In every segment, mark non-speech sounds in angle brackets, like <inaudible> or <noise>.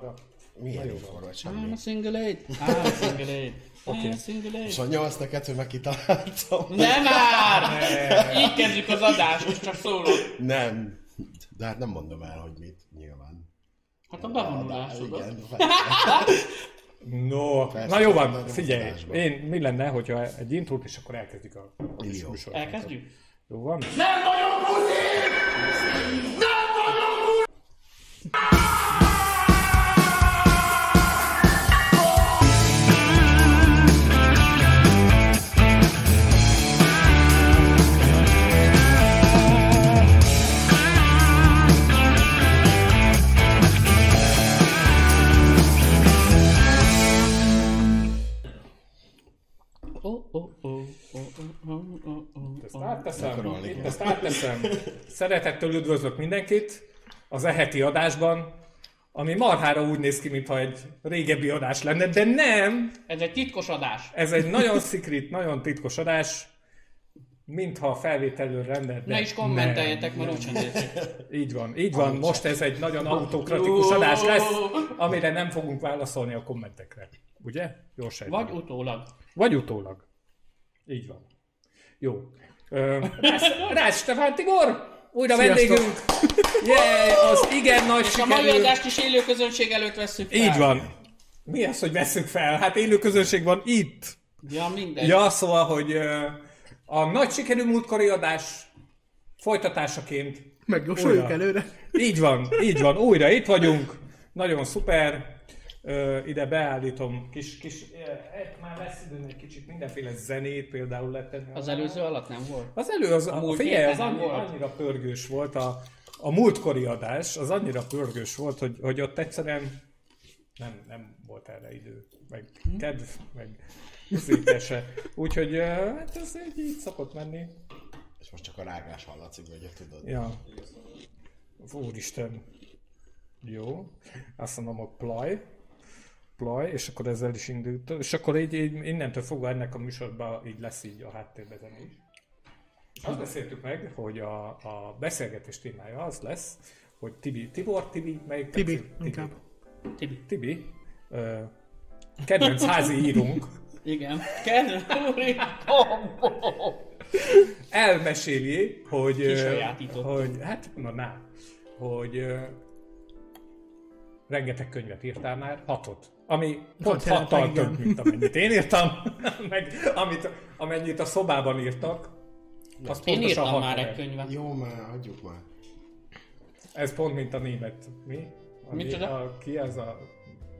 arra. Milyen jóforma, I'm semmi. a single eight. I'm a single eight. <laughs> Oké. I'm a single eight. 28 neked, hogy meg kitaláltam. <laughs> Nem már! Így kezdjük az adást, most csak szólok. Nem. De hát nem mondom el, hogy mit, nyilván. Hát a bevonulás, tudod? Igen. <laughs> No, Persze, na jó van, figyelj, én mi lenne, hogyha egy intrót, és akkor elkezdjük a Jó. műsort. Elkezdjük? Jó van? Oh, Ezt átteszem, itt ezt átteszem. Szeretettel üdvözlök mindenkit az e heti adásban, ami marhára úgy néz ki, mintha egy régebbi adás lenne, de nem, Ez egy titkos adás. ez egy nagyon szikrit, nagyon titkos adás, mintha a felvételről de Ne is kommenteljetek, mert úgysem. Így van, így van. Most ez egy nagyon autokratikus adás lesz, amire nem fogunk válaszolni a kommentekre. Ugye? Jó sejtem. Vagy utólag. Vagy utólag. Így van. Jó. Rász, Rász Stefán Tibor! Újra Sziasztok! vendégünk! Yeah, az igen nagy És a mai sikerül. adást is élő közönség előtt veszük fel. Így van. Mi az, hogy veszük fel? Hát élő közönség van itt. Ja, mindegy. Ja, szóval, hogy a nagy sikerű múltkori adás folytatásaként Újra. előre. Így van, így van, újra itt vagyunk, nagyon szuper, Ö, ide beállítom kis, kis, eh, már lesz időn egy kicsit mindenféle zenét például letenni. Az előző alatt nem volt? Az elő, az, a múlt figyelj, az annyi, volt? annyira pörgős volt, a, a múltkori adás, az annyira pörgős volt, hogy, hogy ott egyszerűen nem, nem volt erre idő, meg Hm? kedv, meg székese. Úgyhogy ö, hát ez így, így szokott menni. És most csak a rágás hallatszik, hogy tudod. Ja. Úristen. Jó. Azt mondom, hogy play. Play, és akkor ezzel is indult. És akkor így, így innentől fogva ennek a műsorban így lesz így a háttérbe zene is. Azt beszéltük meg, hogy a, a beszélgetés témája az lesz, hogy Tibi, Tibor, Tibi, melyik Tibi, tetszik? inkább. Tibi. Tibi, ö, kedvenc házi írunk, Igen. Kedves úri. elmeséli, hogy, hogy hát, na, na, hogy rengeteg könyvet írtál már, hatot. Ami pont hattal több, mint amennyit én írtam, <laughs> meg amit, amennyit a szobában írtak. Az Én írtam hat már egy könyv. könyvet. Jó, már hagyjuk már. Ez pont, mint a német, mi? A, Mit né- a, ki az a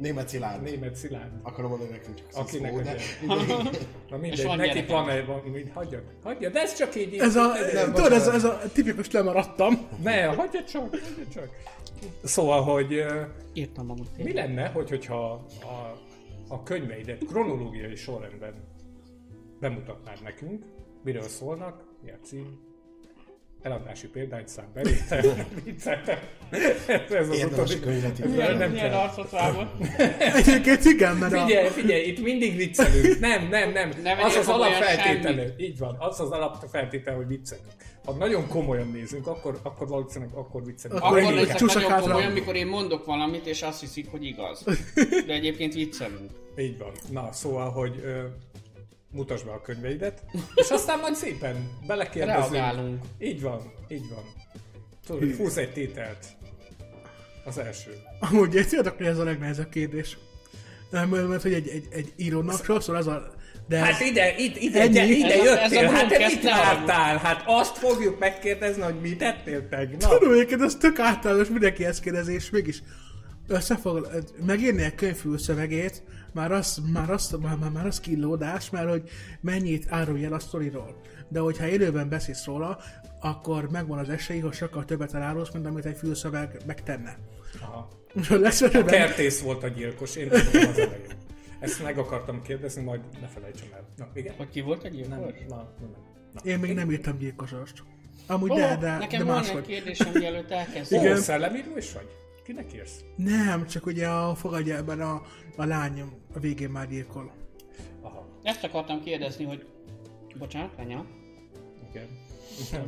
Német Szilárd. német szilárd? Akarom mondani nekünk csak Akinek ugye- de... Na mindegy, <laughs> van neki van egy, van, mind, hagyja, hagyja, de ez csak így. Ez a, Nem, tudod, ez, ez a tipikus lemaradtam. Ne, hagyja csak, hagyja csak. Szóval, hogy Írtam amúgy mi lenne, hogy, hogyha a, a könyveidet kronológiai sorrendben bemutatnád nekünk, miről szólnak, mi a cím, eladási példányszám bevétel, <laughs> vicceltem. Ez az utolsó. már nem Milyen, milyen arcot vágott? Egyébként igen, mert. Figyelj, figyelj, itt mindig viccelünk. Nem, nem, nem. Ne az az alapfeltétele. Így van, az az alapfeltétel, hogy viccelünk. Ha nagyon komolyan nézünk, akkor, akkor valószínűleg akkor viccelünk. Akkor Akkor nézek nagyon hátra. komolyan, amikor én mondok valamit, és azt hiszik, hogy igaz. <laughs> De egyébként viccelünk. Így van. Na, szóval, hogy mutasd be a könyveidet, és aztán majd szépen belekérdezünk. Reagálunk. Így van, így van. Tudod, húz egy tételt. Az első. Amúgy egy tudjátok, hogy ez a legnehezebb kérdés. Nem, mert mert, hogy egy, egy, egy írónak sokszor az a... De Hát ide, ide, ide, Ennyi. ide, ide Ez a- ez a jöttél, hát te mit vártál? Hát azt fogjuk megkérdezni, hogy mit tettél tegnap. Tudom, egyébként ez tök általános, mindenki ezt kérdezi, és mégis összefog, megírni egy könyvfül szövegét, már az, már az, már, már, már az killódás, mert hogy mennyit árulj el a sztoriról. De hogyha élőben beszélsz róla, akkor megvan az esély, hogy sokkal többet elárulsz, mint amit egy fülszöveg megtenne. Aha. <laughs> Lesz öröm. Kertész volt a gyilkos, én tudom az elején. Ezt meg akartam kérdezni, majd ne felejtsem el. Na, igen? Hogy ki volt egy Nem, gyilkos? na, nem, nem. Én még nem írtam gyilkosost. Amúgy Ó, de, de, nekem de van egy máshogy. kérdésem, mielőtt elkezdem. Ó, Igen. szellemíró is vagy? Kinek írsz? Nem, csak ugye a fogadja ebben a, a lány a végén már gyilkol. Aha, Ezt akartam kérdezni, hogy... Bocsánat, anya? igen.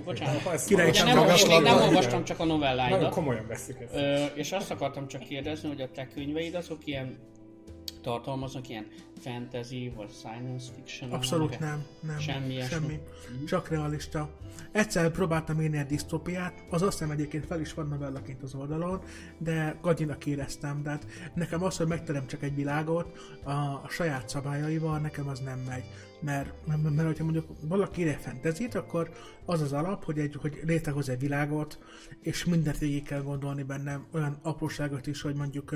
Bocsánat. Király Ugye nem, Magas nem olvastam csak a Nagyon novelláidat. komolyan veszik ezt. Ö, és azt akartam csak kérdezni, hogy a te könyveid azok ilyen tartalmaznak ilyen fantasy vagy science fiction Abszolút nem, nem. Semmi semmi. Csak realista. Egyszer próbáltam írni egy disztópiát, az azt hiszem egyébként fel is van novellaként az oldalon, de gagyinak éreztem, de hát nekem az, hogy megteremtsek egy világot a, a saját szabályaival, nekem az nem megy. Mert, mert, mert, mert hogyha mondjuk valaki ír egy fentezit, akkor az az alap, hogy, egy, hogy létrehoz egy világot, és mindent végig kell gondolni benne, olyan apróságot is, hogy mondjuk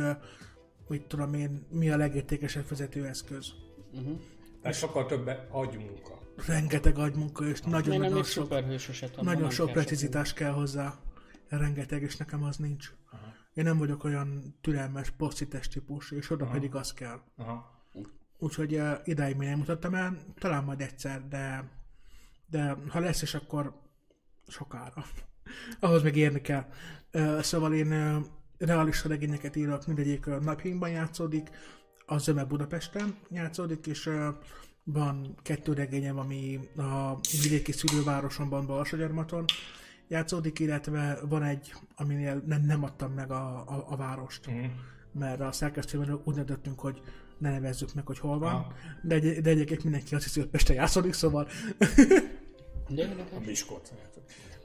mit tudom én, mi a legértékesebb vezetőeszköz. Tehát sokkal több agymunka. rengeteg agymunka, és nagyon-nagyon sok, nagyon sok precizitás kell hozzá. Rengeteg, és nekem az nincs. Én nem vagyok olyan türelmes, passzites típus, és oda pedig az kell. Aha. Úgyhogy uh, idáig még nem mutattam el, talán majd egyszer, de, de ha lesz is, akkor sokára. <laughs> Ahhoz még érni kell. Uh, szóval én uh, realista regényeket írok, mindegyik napjainkban játszódik, az Zöme Budapesten játszódik, és van kettő regényem, ami a vidéki szülővárosomban, Balsagyarmaton játszódik, illetve van egy, aminél nem, nem adtam meg a, a, a várost, Mhm. mert a szerkesztőben úgy döntöttünk, hogy ne nevezzük meg, hogy hol van, Ah. de, egy, de egyébként mindenki azt hiszi, hogy Pesten játszódik, szóval De érdekes. A Miskolc.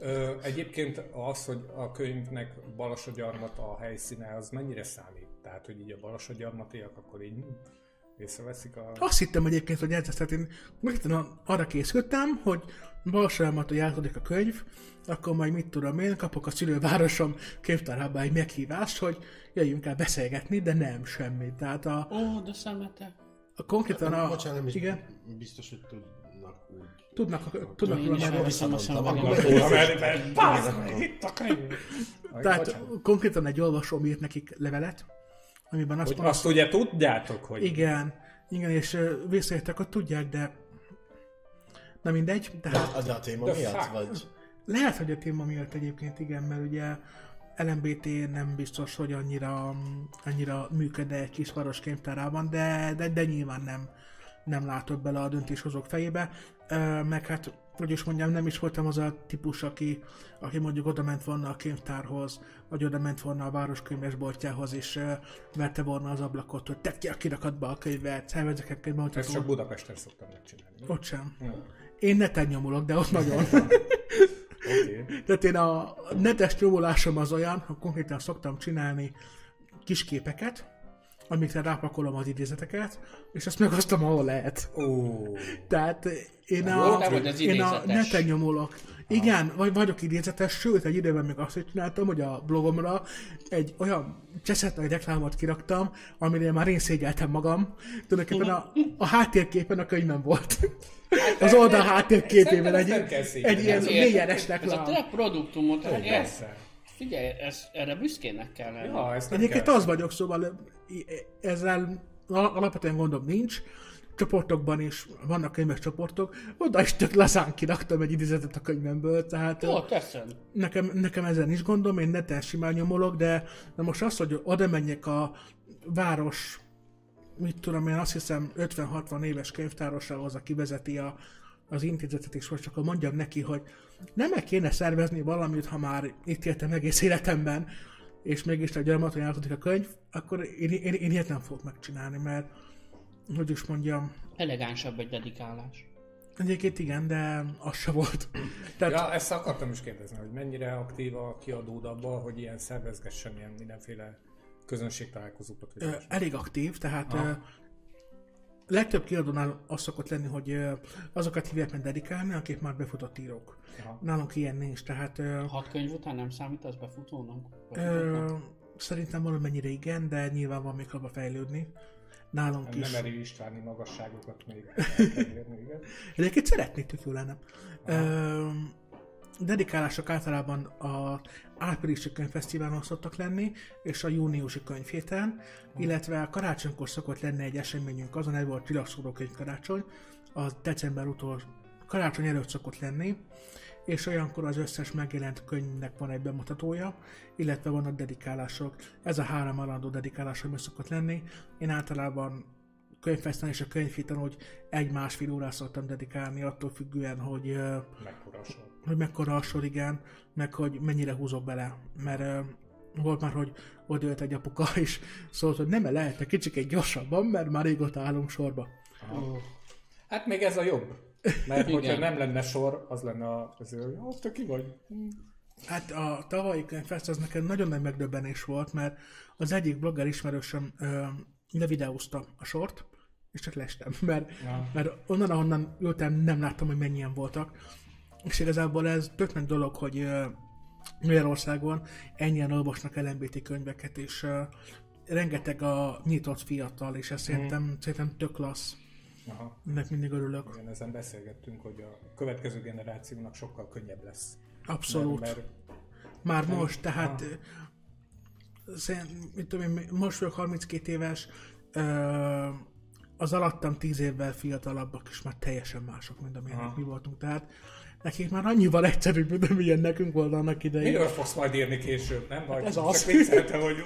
Ö, egyébként az, hogy a könyvnek Balassagyarmat a helyszíne, az mennyire számít? Tehát, hogy így a Balassagyarmatiak akkor így észreveszik a... azt hittem egyébként, hogy ez, tehát én most arra készültem, hogy Balsajamaton játszódik a könyv, akkor majd mit tudom én, kapok a szülővárosom könyvtárába egy meghívást, hogy jöjjünk el beszélgetni, de nem semmi. Tehát a, Ó, de szemetek. a konkrétan a... Bocsánat, nem is igen, biztos, hogy úgy. Tudnak, tudnak róla már! Aj, Tehát konkrétan egy olvasóm írt nekik levelet, amiben azt Hogy mondta, azt ugye tudjátok, hogy... igen, igen, és ö, visszaértek, hogy tudják, de na mindegy, tehát Az a téma miatt, vagy? lehet, hogy a téma miatt egyébként igen, mert ugye LMBT nem biztos, hogy annyira, annyira működne egy kis város könyvtárában, de, de, de nyilván nem, nem látott bele a döntéshozók fejébe, meg hát, hogy is mondjam, nem is voltam az a típus, aki, aki mondjuk oda ment volna a könyvtárhoz, vagy oda ment volna a városkönyvesboltjához, és ö, verte volna az ablakot, hogy tedd ki a kirakatba a könyvet, szervezek egy könyvbe, Ezt csak Budapesten szoktam megcsinálni. ott sem. Én neten nyomulok, de ott <laughs> nagyon. Oké. Tehát én a netes nyomulásom az olyan, hogy konkrétan szoktam csinálni kis képeket, amikre rápakolom az idézeteket, és azt megosztom, ahol lehet. Ó, Tehát én a, az én a neten nyomulok. Igen, vagy vagyok idézetes, sőt, egy időben még azt is csináltam, hogy a blogomra egy olyan cseszetlen reklámot kiraktam, aminél már én szégyeltem magam. Tulajdonképpen a, a háttérképen a könyvem volt. Az oldal háttérképében egy, egy ilyen Ez négyenes Ez a reklám. te produktumot, hát persze. Figyelj, ez, erre büszkének kell lenni. Ja, ezt nem Egyébként kell. az vagyok, szóval ezzel al- alapvetően gondom nincs. Csoportokban is vannak könyves csoportok, oda is tök lazán kiraktam egy idézetet a könyvemből, tehát Jó, teszed. nekem, nekem ezzel nincs gondom, én neten simán nyomolok, de, de most az, hogy oda menjek a város, mit tudom én, azt hiszem 50-60 éves könyvtárosához, aki vezeti a, az intézetet, és most csak mondjam neki, hogy nem meg kéne szervezni valamit, ha már itt éltem egész életemben, és mégis egy gyarmaton jártatik a könyv, akkor én, én, én ilyet nem fogok megcsinálni, mert hogy is mondjam, Elegánsabb egy dedikálás. egyébként igen, de az se volt. <laughs> Tehát Ja, ezt akartam is kérdezni, hogy mennyire aktív a kiadód abban, hogy ilyen szervezgessen ilyen mindenféle közönségtalálkozókat. elég aktív, tehát Aha. Legtöbb kiadónál az szokott lenni, hogy azokat hívják meg dedikálni, akik már befutott írók. Aha. Nálunk ilyen nincs, tehát Hat könyv után nem számít az befutónak? Ö, szerintem valamennyire igen, de nyilván van még hova fejlődni. Nálunk Nem, is. nem eri Istváni magasságokat még. <laughs> Egyébként szeretnék, tök jó lenne. Ö, dedikálások általában a áprilisi könyvfesztiválon szoktak lenni, és a júniusi könyvhéten, illetve a karácsonykor szokott lenni egy eseményünk, azon el volt Csillagszóró könyv karácsony, a december utol, karácsony előtt szokott lenni, és olyankor az összes megjelent könyvnek van egy bemutatója, illetve vannak dedikálások. Ez a három alandó dedikálás, ami szokott lenni. Én általában könyvfeszten és a könyvhéten, hogy egy-másfél órát szoktam dedikálni, attól függően, hogy Mekkora a. hogy mekkora a sor, igen, meg hogy mennyire húzok bele, mert ö, volt már, hogy odajött egy apuka, <laughs> és szólt, hogy nem lehetne kicsit gyorsabban, mert már régóta állunk sorba. Hát még ez a jobb. Mert <laughs> hogyha Igen. nem lenne sor, az lenne a... Az, hogy "Ó, te ki vagy? Hát a tavalyi könyvfest az nekem nagyon nagy megdöbbenés volt, mert az egyik blogger ismerősöm ö, levideózta a sort, és csak lestem, <laughs> mert, Ja. mert onnan, ahonnan ültem, nem láttam, hogy mennyien voltak. És igazából ez tök nagy dolog, hogy Magyarországon ennyien olvasnak LMBT könyveket, és ö, rengeteg a nyitott fiatal, és ez szerintem, szerintem tök klassz. Aha. Ennek mindig örülök. Igen, ezen beszélgettünk, hogy a következő generációnak sokkal könnyebb lesz. Abszolút. Mert, mert Már most, tehát ö, szerint- mit tudom én, most vagyok 32 éves, az alattam 10 évvel fiatalabbak is már teljesen mások, mint amilyenek mi voltunk. Tehát nekik már annyival egyszerűbb, mint amilyen nekünk volt annak idején. miről fogsz majd írni később, nem? Vagy ez csak az. vicceltem, hogy...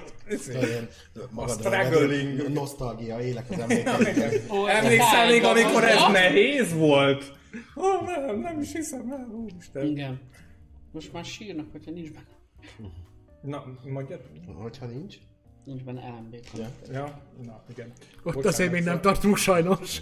Ilyen magadra struggling. Nosztalgia, élek az emlékeimben. Emlékszel még, a amikor ez nehéz volt? Ó, nem, nem is hiszem el, úristen. Igen. Most már sírnak, hogyha nincs benne. Na, mondjad? Hogyha nincs. Nincs benne LMB. Ja. Ja, na, igen. Ott Bocsánat, azért még nem szóval- tartunk sajnos.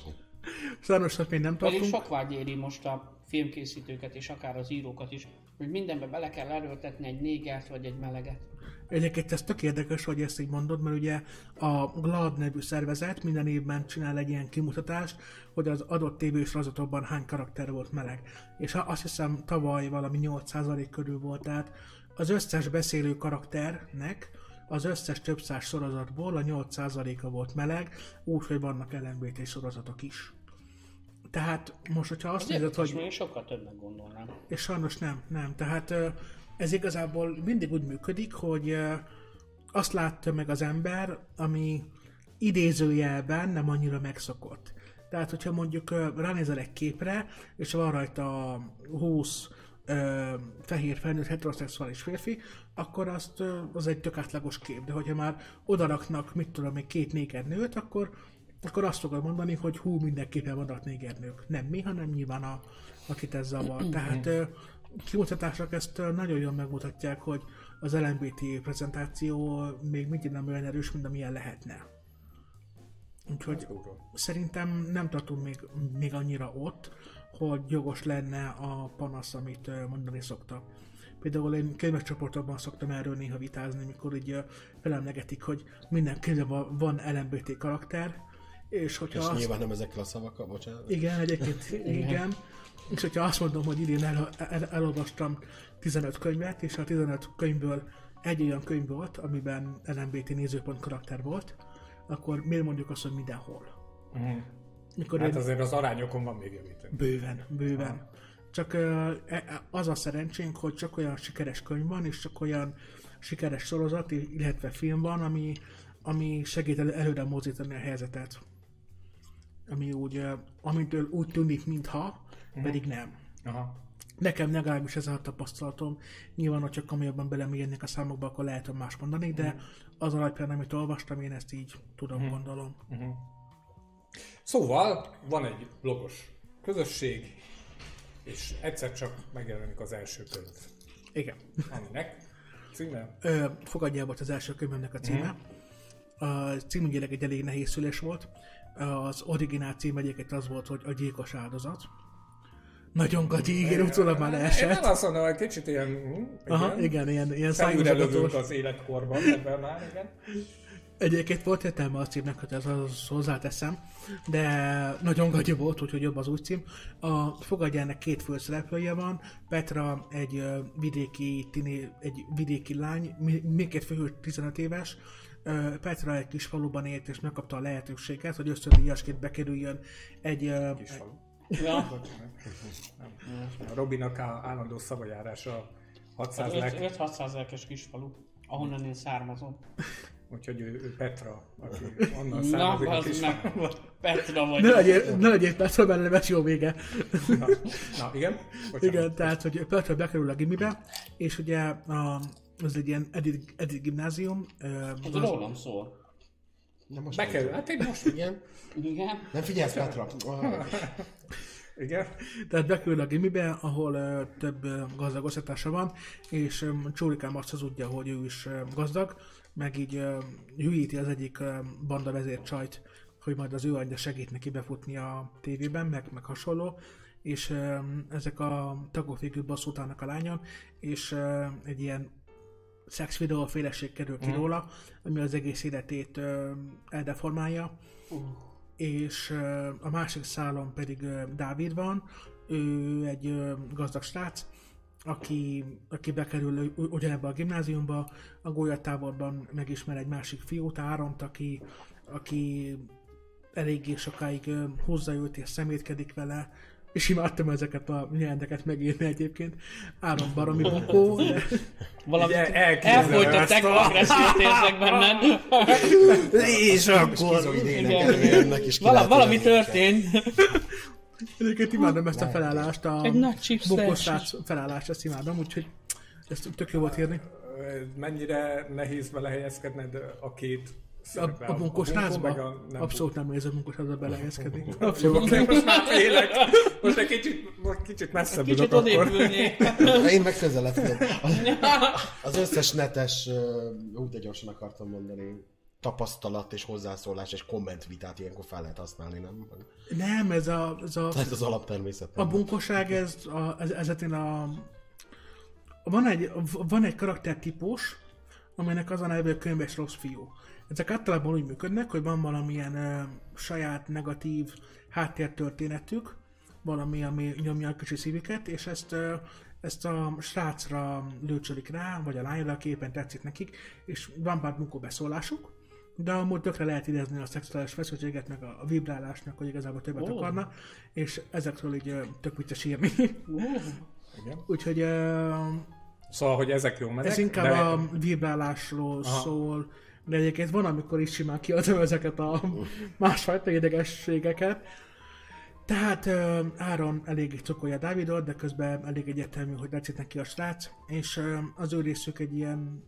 Sajnos ott még nem Pedig tartunk. sok vágy éri most a filmkészítőket és akár az írókat is, hogy mindenbe bele kell erőltetni egy négert vagy egy meleget. Egyébként ez tök érdekes, hogy ezt így mondod, mert ugye a GLAD nevű szervezet minden évben csinál egy ilyen kimutatást, hogy az adott tévésorozatokban hány karakter volt meleg. És azt hiszem tavaly valami 8% körül volt, tehát az összes beszélő karakternek az összes több száz sorozatból a 8%-a volt meleg, úgyhogy vannak LMBT sorozatok is. Tehát most, hogyha azt nézed, Érdekes, hogy... én sokkal többnek gondolnám. És sajnos nem, nem. Tehát ez igazából mindig úgy működik, hogy azt látta meg az ember, ami idézőjelben nem annyira megszokott. Tehát, hogyha mondjuk ránézel egy képre, és van rajta 20 ö, fehér felnőtt heteroszexuális férfi, akkor azt, ö, az egy tök átlagos kép. De hogyha már odaraknak, mit tudom, még két néger nőt, akkor akkor azt fogod mondani, hogy hú, mindenképpen vannak négernők. Nem mi, hanem nyilván a, akit ez zavar. Tehát kimutatások ezt nagyon jól megmutatják, hogy az LMBT prezentáció még mindig nem olyan erős, mint amilyen lehetne. Úgyhogy szerintem nem tartunk még, még annyira ott, hogy jogos lenne a panasz, amit mondani szoktak. Például én könyves csoportokban szoktam erről néha vitázni, mikor így felemlegetik, hogy minden könyvben van- van LMBT karakter, és hogyha És azt... nyilván nem ezekkel a szavakkal, bocsánat. Igen, egyébként <laughs> igen. És hogyha azt mondom, hogy idén el, el, elolvastam 15 könyvet, és a 15 könyvből egy olyan könyv volt, amiben LMBT nézőpont karakter volt, akkor miért mondjuk azt, hogy mindenhol? Mhm. Mikor Hát én- azért az arányokon van még javítani. Bőven, bőven. Csak ö, e- az a szerencsénk, hogy csak olyan sikeres könyv van, és csak olyan sikeres sorozat, illetve film van, ami, ami segít el, előre mozdítani a helyzetet. Ami úgy, amitől úgy tűnik, mintha, pedig nem. Aha. Nekem legalábbis ez a tapasztalatom. Nyilván, ha csak komolyabban belemérnék a számokba, akkor lehet, hogy más mondani, de az alapján, amit olvastam, én ezt így tudom, gondolom. Szóval van egy blogos közösség, és egyszer csak megjelenik az első könyv. Igen. Aminek címe? Ö, fogadjál volt az első könyvemnek a címe. A címügyileg egy elég nehéz szülés volt. Az originál cím egyébként az volt, hogy a gyilkos áldozat. Nagyon gagyi, igen, utólag már Én leesett. azt mondom, hogy kicsit ilyen... hm, Aha, igen, ilyen, ilyen szájúzgatós. az életkorban, ebben már, igen. Egyébként volt értelme a címnek, hogy ez az hozzáteszem, de nagyon gagyi volt, úgyhogy jobb az új cím. A fogadjának két főszereplője van, Petra egy vidéki, tiné, egy vidéki lány, mi- még egy fő 15 éves, Petra egy kis faluban élt, és megkapta a lehetőséget, hogy ösztöndíjasként bekerüljön egy, Kis falu. Ja. <laughs> Nem. A Robinak állandó szavajárása 600 az lek, 5-600 lelkes kisfalu, ahonnan én származom. úgyhogy ő, ő Petra, aki <laughs> onnan Na, származik a az kis meg. Petra vagy. ne legyél, ne legyél Petra, mert nemes jó vége. Na, na, igen? Bocsánat. Igen, tehát, hogy Petra bekerül a gimibe, és ugye a, az egy ilyen edit, edit gimnázium. Ez az- rólam szól. Na most Bekerül, hát én most Igen. Igen. Nem figyelsz, Petra? Igen? Tehát beküld a gimibe, ahol ö, több ö, gazdag osztatása van, és ö, Csórikám azt hazudja, hogy ő is ö, gazdag, meg így ö, hülyíti az egyik ö, banda vezércsajt, hogy majd az ő anyja segít neki befutni a tévében, meg, meg hasonló, és ö, ezek a tagok végül bosszút állnak a lányon, és ö, egy ilyen szex videó féleség kerül ki róla, ami az egész életét ö, eldeformálja, és ö, a másik szálon pedig ö, Dávid van, ő egy ö, gazdag srác, aki, aki bekerül ugyanebbe a gimnáziumba, a gólyatáborban megismer egy másik fiút, Áront, aki, aki eléggé sokáig őt és szemétkedik vele, és imádtam ezeket a jelenteket megírni egyébként. Áron baromi <laughs> bunkó, de elképzelem elfolytották, agressziót érzek benned. <laughs> És akkor... Vala, valami történt. egyébként imádom ezt a felállást, a Egy nagy felállást, ezt imádom, úgyhogy ezt tök jó volt írni. Mennyire nehéz belehelyezkedned a két A, a rázba? meg a nem Abszolút nem érzem bunkós rázba belehelyezkedni. Abszolút nem. most már félek. Most egy kicsit, most kicsit messzebb Kicsit odépülnék. Én meg közelebb tudom. Az összes netes, úgy de gyorsan akartam mondani, tapasztalat és hozzászólás és kommentvitát ilyenkor fel lehet használni, nem? Nem, ez a, ez a, Ez az alaptermészet. a bunkoság, ez, a, ez, ezetén a... Van egy, van egy karaktertípus, amelynek az a neve, hogy könyves rossz fiú. Ezek általában úgy működnek, hogy van valamilyen ö, saját negatív háttértörténetük, valami, ami nyomja a kicsi szívüket, és ezt, ö, ezt a srácra lőcsölik rá, vagy a lányra, aki éppen tetszik nekik, és van pár munkó beszólásuk, de amúgy tökre lehet idézni a szexuális feszültséget, meg a, a vibrálásnak, hogy igazából többet oh. akarna, és ezekről így ö, tök vicces írni. Igen. Úgyhogy ö, Szóval, hogy ezek jó mennek, ez inkább de... a vibrálásról Aha. szól, de egyébként van, amikor is simán kiadom ezeket a másfajta idegességeket. Tehát uh, Áron elég cukolja Dávidot, de közben elég egyértelmű, hogy tetszik neki a srác, és uh, az ő részük egy ilyen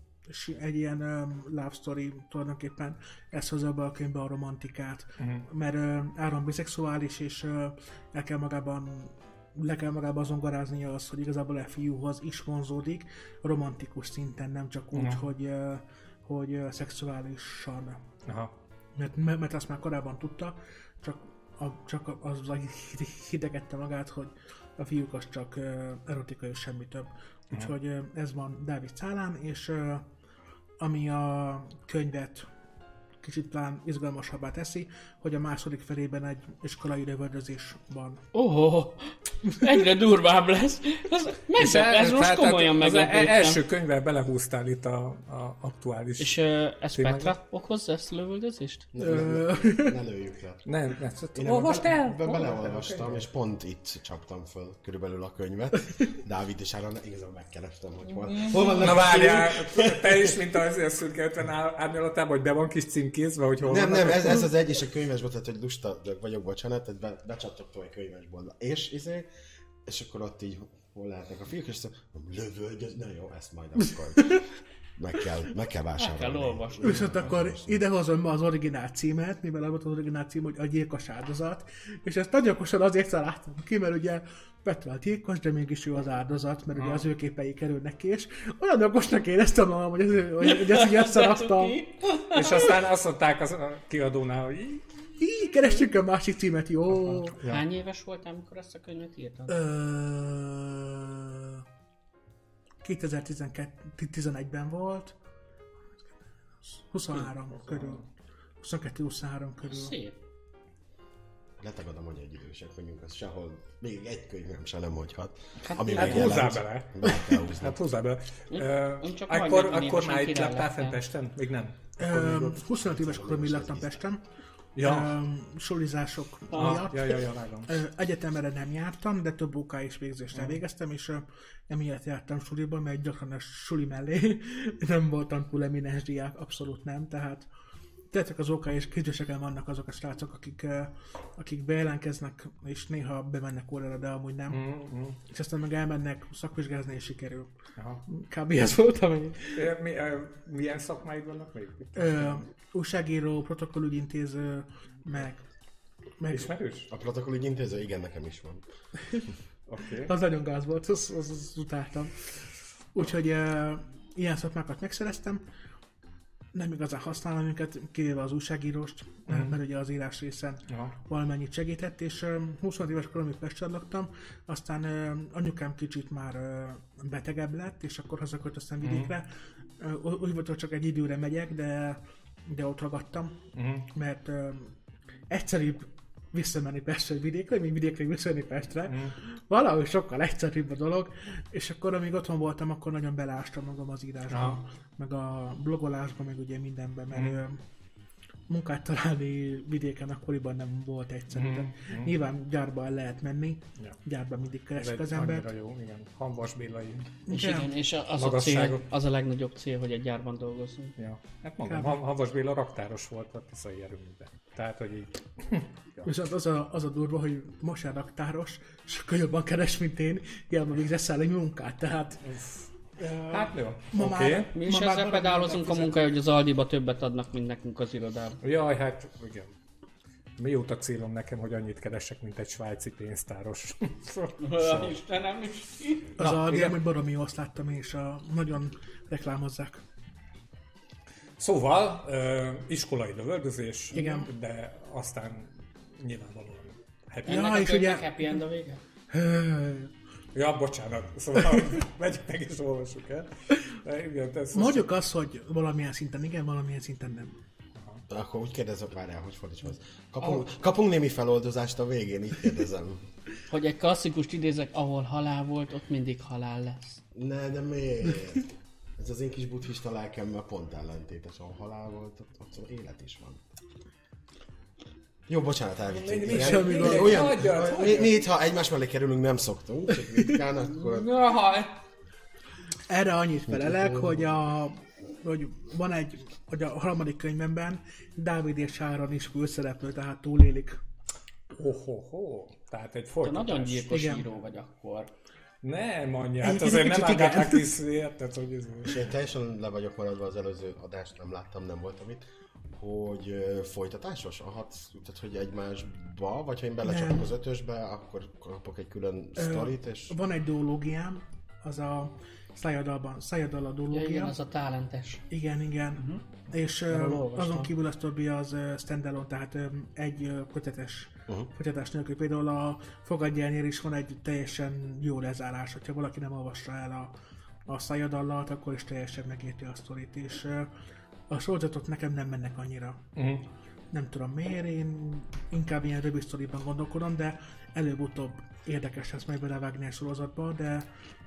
egy ilyen um, love story tulajdonképpen ez hozza be a könyvbe a romantikát, uh-huh. mert uh, Áron biszexuális, és uh, el kell magában le kell magában zongoráznia az, hogy igazából a fiúhoz is vonzódik, romantikus szinten, nem csak úgy, Mhm. hogy, uh, hogy uh, szexuálisan Aha. mert, mert mert azt már korábban tudta, csak, a, csak az hidegette magát, hogy a fiúk az csak uh, erotika és semmi több. Úgyhogy uh, ez van Dávid szálán, és uh, ami a könyvet kicsit talán izgalmasabbá teszi, hogy a második felében egy iskolai lövöldözés van. Ó, egyre durvább lesz. Ez, meg, ez most tehát- komolyan az meglepődtem. első könyvvel belehúztál itt a, a aktuális... És uh, ez? Petra okozza ezt a lövöldözést? Ne, ne, ne lőjük le. Nem, olvast ebbe- el! Be, beleolvastam, és pont itt csaptam föl körülbelül a könyvet. Dávid és Áron, igazából megkerestem, hogy hol, hol van Na várjál, te is, mint az a szürke 50 árnyalatában, hogy be van kis címkézve, hogy hol Nem, nem, ez, ez az egy, és a könyvesbolt, tehát hogy lusta vagyok, bocsánat, tehát be, becsatottam a könyvesboltba. És, izé, és akkor ott így, hol lehetnek a fiúk, és azt mondom, lövöldöz, na jó, ezt majd akkor <laughs> meg kell, meg kell vásárolni. Meg kell olvasni. Viszont akkor idehozom ma az originál címet, mivel az volt az originál cím, hogy a gyilkos áldozat, és ezt nagyon okosan azért találtam ki, mert ugye Petra a gyilkos, de mégis ő az áldozat, mert ugye az ő képei kerülnek ki, és olyan okosnak éreztem magam, hogy, ez, hogy, hogy ezt így összeraktam. És aztán azt mondták az a kiadónál, hogy így, kerestünk a másik címet, jó. Hány éves voltál, amikor ezt a könyvet írtad? Ö... 2011-ben volt. 23 körül. 22-23 körül. Szép. Letagadom, hogy egy idősek vagyunk, az sehol, még egy könyvem se nem hagyhat. Hát- ami hát húzzál bele. Bele. Hát húzzál be. Ö, én csak majd Akkor, 40 akkor már itt laktál fent Pesten? Még nem? Ö, 25 éves koromig laktam Pesten. Ja. Sulizások Ah, miatt. ja, ja, ja, vágom. Egyetemre nem jártam, de több OK és végzést elvégeztem, és emiatt jártam suliba, mert gyakran a suli mellé <laughs> nem voltam túl eminens diák, abszolút nem, tehát Tettek az OK és képzéseken vannak azok a srácok, akik, ö, akik bejelentkeznek, és néha bemennek órára, de amúgy nem. Mm, mm. És aztán meg elmennek szakvizsgázni, és sikerül. Aha. Kb. ez volt, ami... Mi, milyen szakmáid vannak még? Ö, újságíró, protokollügyintéző, meg Meg, Ismerős? A protokollig intéző? Igen, nekem is van. Oké. Okay. az nagyon gáz volt, az, az, az utáltam. Úgyhogy uh, ilyen szakmákat megszereztem. Nem igazán használom őket, kivéve az újságíróst, mert, mert ugye az írás részen Aha. valamennyit segített, és uh, 20 éves koromig Pestre laktam, aztán anyukám kicsit már betegebb lett, és akkor hazaköltöztem vidékre. Uh, úgy volt, hogy csak egy időre megyek, de, de ott ragadtam, Uh-huh. mert egyszerűbb visszamenni Pestre vidékre, mint vidékre visszamenni Pestre. Mhm. Valahogy sokkal egyszerűbb a dolog, és akkor, amíg otthon voltam, akkor nagyon belástam magam az írásba, Aha. meg a blogolásba, meg ugye mindenben, mert mm. munkát találni vidéken akkoriban nem volt egyszerű. Mm. Nyilván gyárba el lehet menni, Ja. gyárban mindig keresik az embert. jó, igen. Hanvas Bélai. És Igen. igen, és az a, cél, az a legnagyobb cél, hogy egy gyárban dolgozzunk. Ja. Hát mondom, Hanvas Béla raktáros volt a tiszai erőműben. Tehát, hogy így... <laughs> Viszont az a, az a durva, hogy most jár raktáros, sokkal jobban keres, mint én, hiába végzett szállami munkát, tehát Hát jó, Ma oké. már- Okay. Mi is Ma ezzel pedálozunk a munkája, hogy az Aldiba többet adnak, mint nekünk az irodában. Jaj, hát igen. Mióta célom nekem, hogy annyit keresek, mint egy svájci pénztáros. <laughs> Istenem is. az Na, a igen. hogy baromi azt láttam, és a, nagyon reklámozzák. Szóval, iskolai lövöldözés, Igen. de aztán nyilvánvalóan happy. Ja, Ennek és ugye- happy end a vége? Ja, bocsánat, szóval <laughs> megyünk meg és olvassuk el. Igen, ez Mondjuk azt, hogy valamilyen szinten igen, valamilyen szinten nem. Akkor úgy kérdezek, várjál, hogy fordítsam ezt. Kapunk, kapunk némi feloldozást a végén, így kérdezem. <laughs> Hogy egy klasszikust idézek, ahol halál volt, ott mindig halál lesz. Ne, de miért? Ez az én kis buddhista lelkemmel pont ellentétes. Ahol halál volt, ott, ott élet is van. Jó, bocsánat, elvittünk. Igen. semmi Mi- gond. Olyan, Hagyjad, mi, mi itt, ha egymás mellé kerülünk, nem szoktunk, csak ritkán, akkor... Erre annyit felelek, hogy a hogy van egy, hogy a harmadik könyvemben Dávid és Áron is főszereplő, tehát túlélik. Ho-ho-ho. Tehát egy Te folytatás. nagyon gyilkos Igen. író vagy akkor. Nem, annyi, hát azért nem vissza, érted, hogy ez... És én teljesen le vagyok maradva az előző adást, nem láttam, nem voltam itt, hogy ö, folytatásos a hat, tehát hogy egymásba, vagy ha én belecsapok Nem. az ötösbe, akkor kapok egy külön sztorit, és Van egy duológiám, az a szájadalban, szájadal a Ja, duológia. igen, az a talentes. Igen, igen. Uh-huh. És ö, azon kívül a sztori az ö, standalone, tehát ö, egy ö, kötetes, uh-huh. kötetes nélkül. Például a Fogadjelnél is van egy teljesen jó lezárás, hogyha valaki nem olvassa el a, a szájadallat, akkor is teljesen megérti a sztorit. És a sorozatok nekem nem mennek annyira. Uh-huh. Nem tudom miért, én inkább ilyen rövid sztoriban gondolkodom, de előbb-utóbb érdekes lesz majd belevágni a sorozatba, de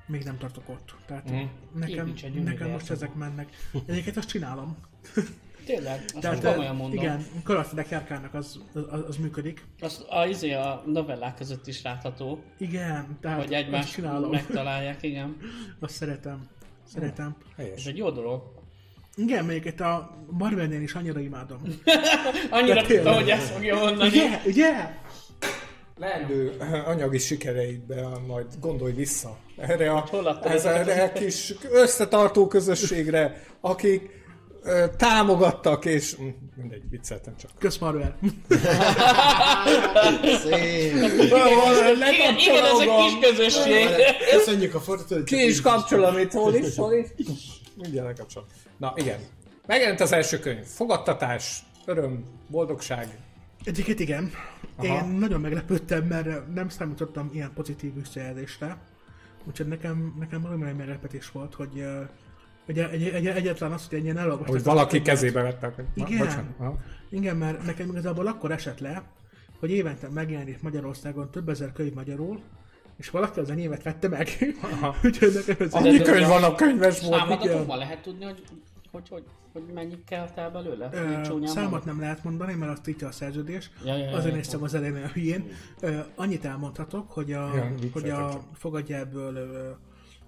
még nem tartok ott. Tehát mm. nekem, nekem most ezek mennek. Egyébként azt csinálom. <laughs> Tényleg? Azt Tehát, komolyan mondom. igen, karakterek járkálnak, az, az, az, működik. Azt a, izé a novellák között is látható, Igen, tehát hogy egymást megtalálják, igen. <laughs> Azt szeretem. Szeretem. Ez Helyes. egy jó dolog. Igen, még itt a Marvelnél is annyira imádom. <laughs> Annyira tudtam, hogy ezt fogja mondani. Ugye? Ugye? leendő anyagi sikereidbe majd gondolj vissza erre a, ez erre a kis összetartó közösségre, akik támogattak, és mindegy, vicceltem csak. Kösz Marvel. szép! Igen, igen, ez egy kis közösség. Köszönjük a fordítót! Ki is kapcsolom itt, hol is, hol is. Mindjárt lekapcsolom. Na igen, megjelent az első könyv. Fogadtatás, öröm, boldogság. Egyébként igen. Aha. Én nagyon meglepődtem, mert nem számítottam ilyen pozitív visszajelzésre. Úgyhogy nekem, nekem valami meglepetés volt, hogy, hogy egy, egy, egyetlen az, hogy ennyien elolvastak. Hogy valaki kezébe vette a könyvet. Na, Igen. bocsánat. Igen, mert nekem igazából akkor esett le, hogy évente megjelenik Magyarországon több ezer könyv magyarul, és valaki az enyémet vette meg. <laughs> Úgyhogy nekem ez Annyi könyv van a könyves volt. Számadatokban lehet tudni, hogy, hogy, hogy, hogy mennyi kelt el belőle? Ö, Számot mondom. nem lehet mondani, mert azt így a szerződés. Ja, ja, ja, Azért ja. néztem az elején a hülyén. Ö, Annyit elmondhatok, hogy a, Ja, hogy a fogadjából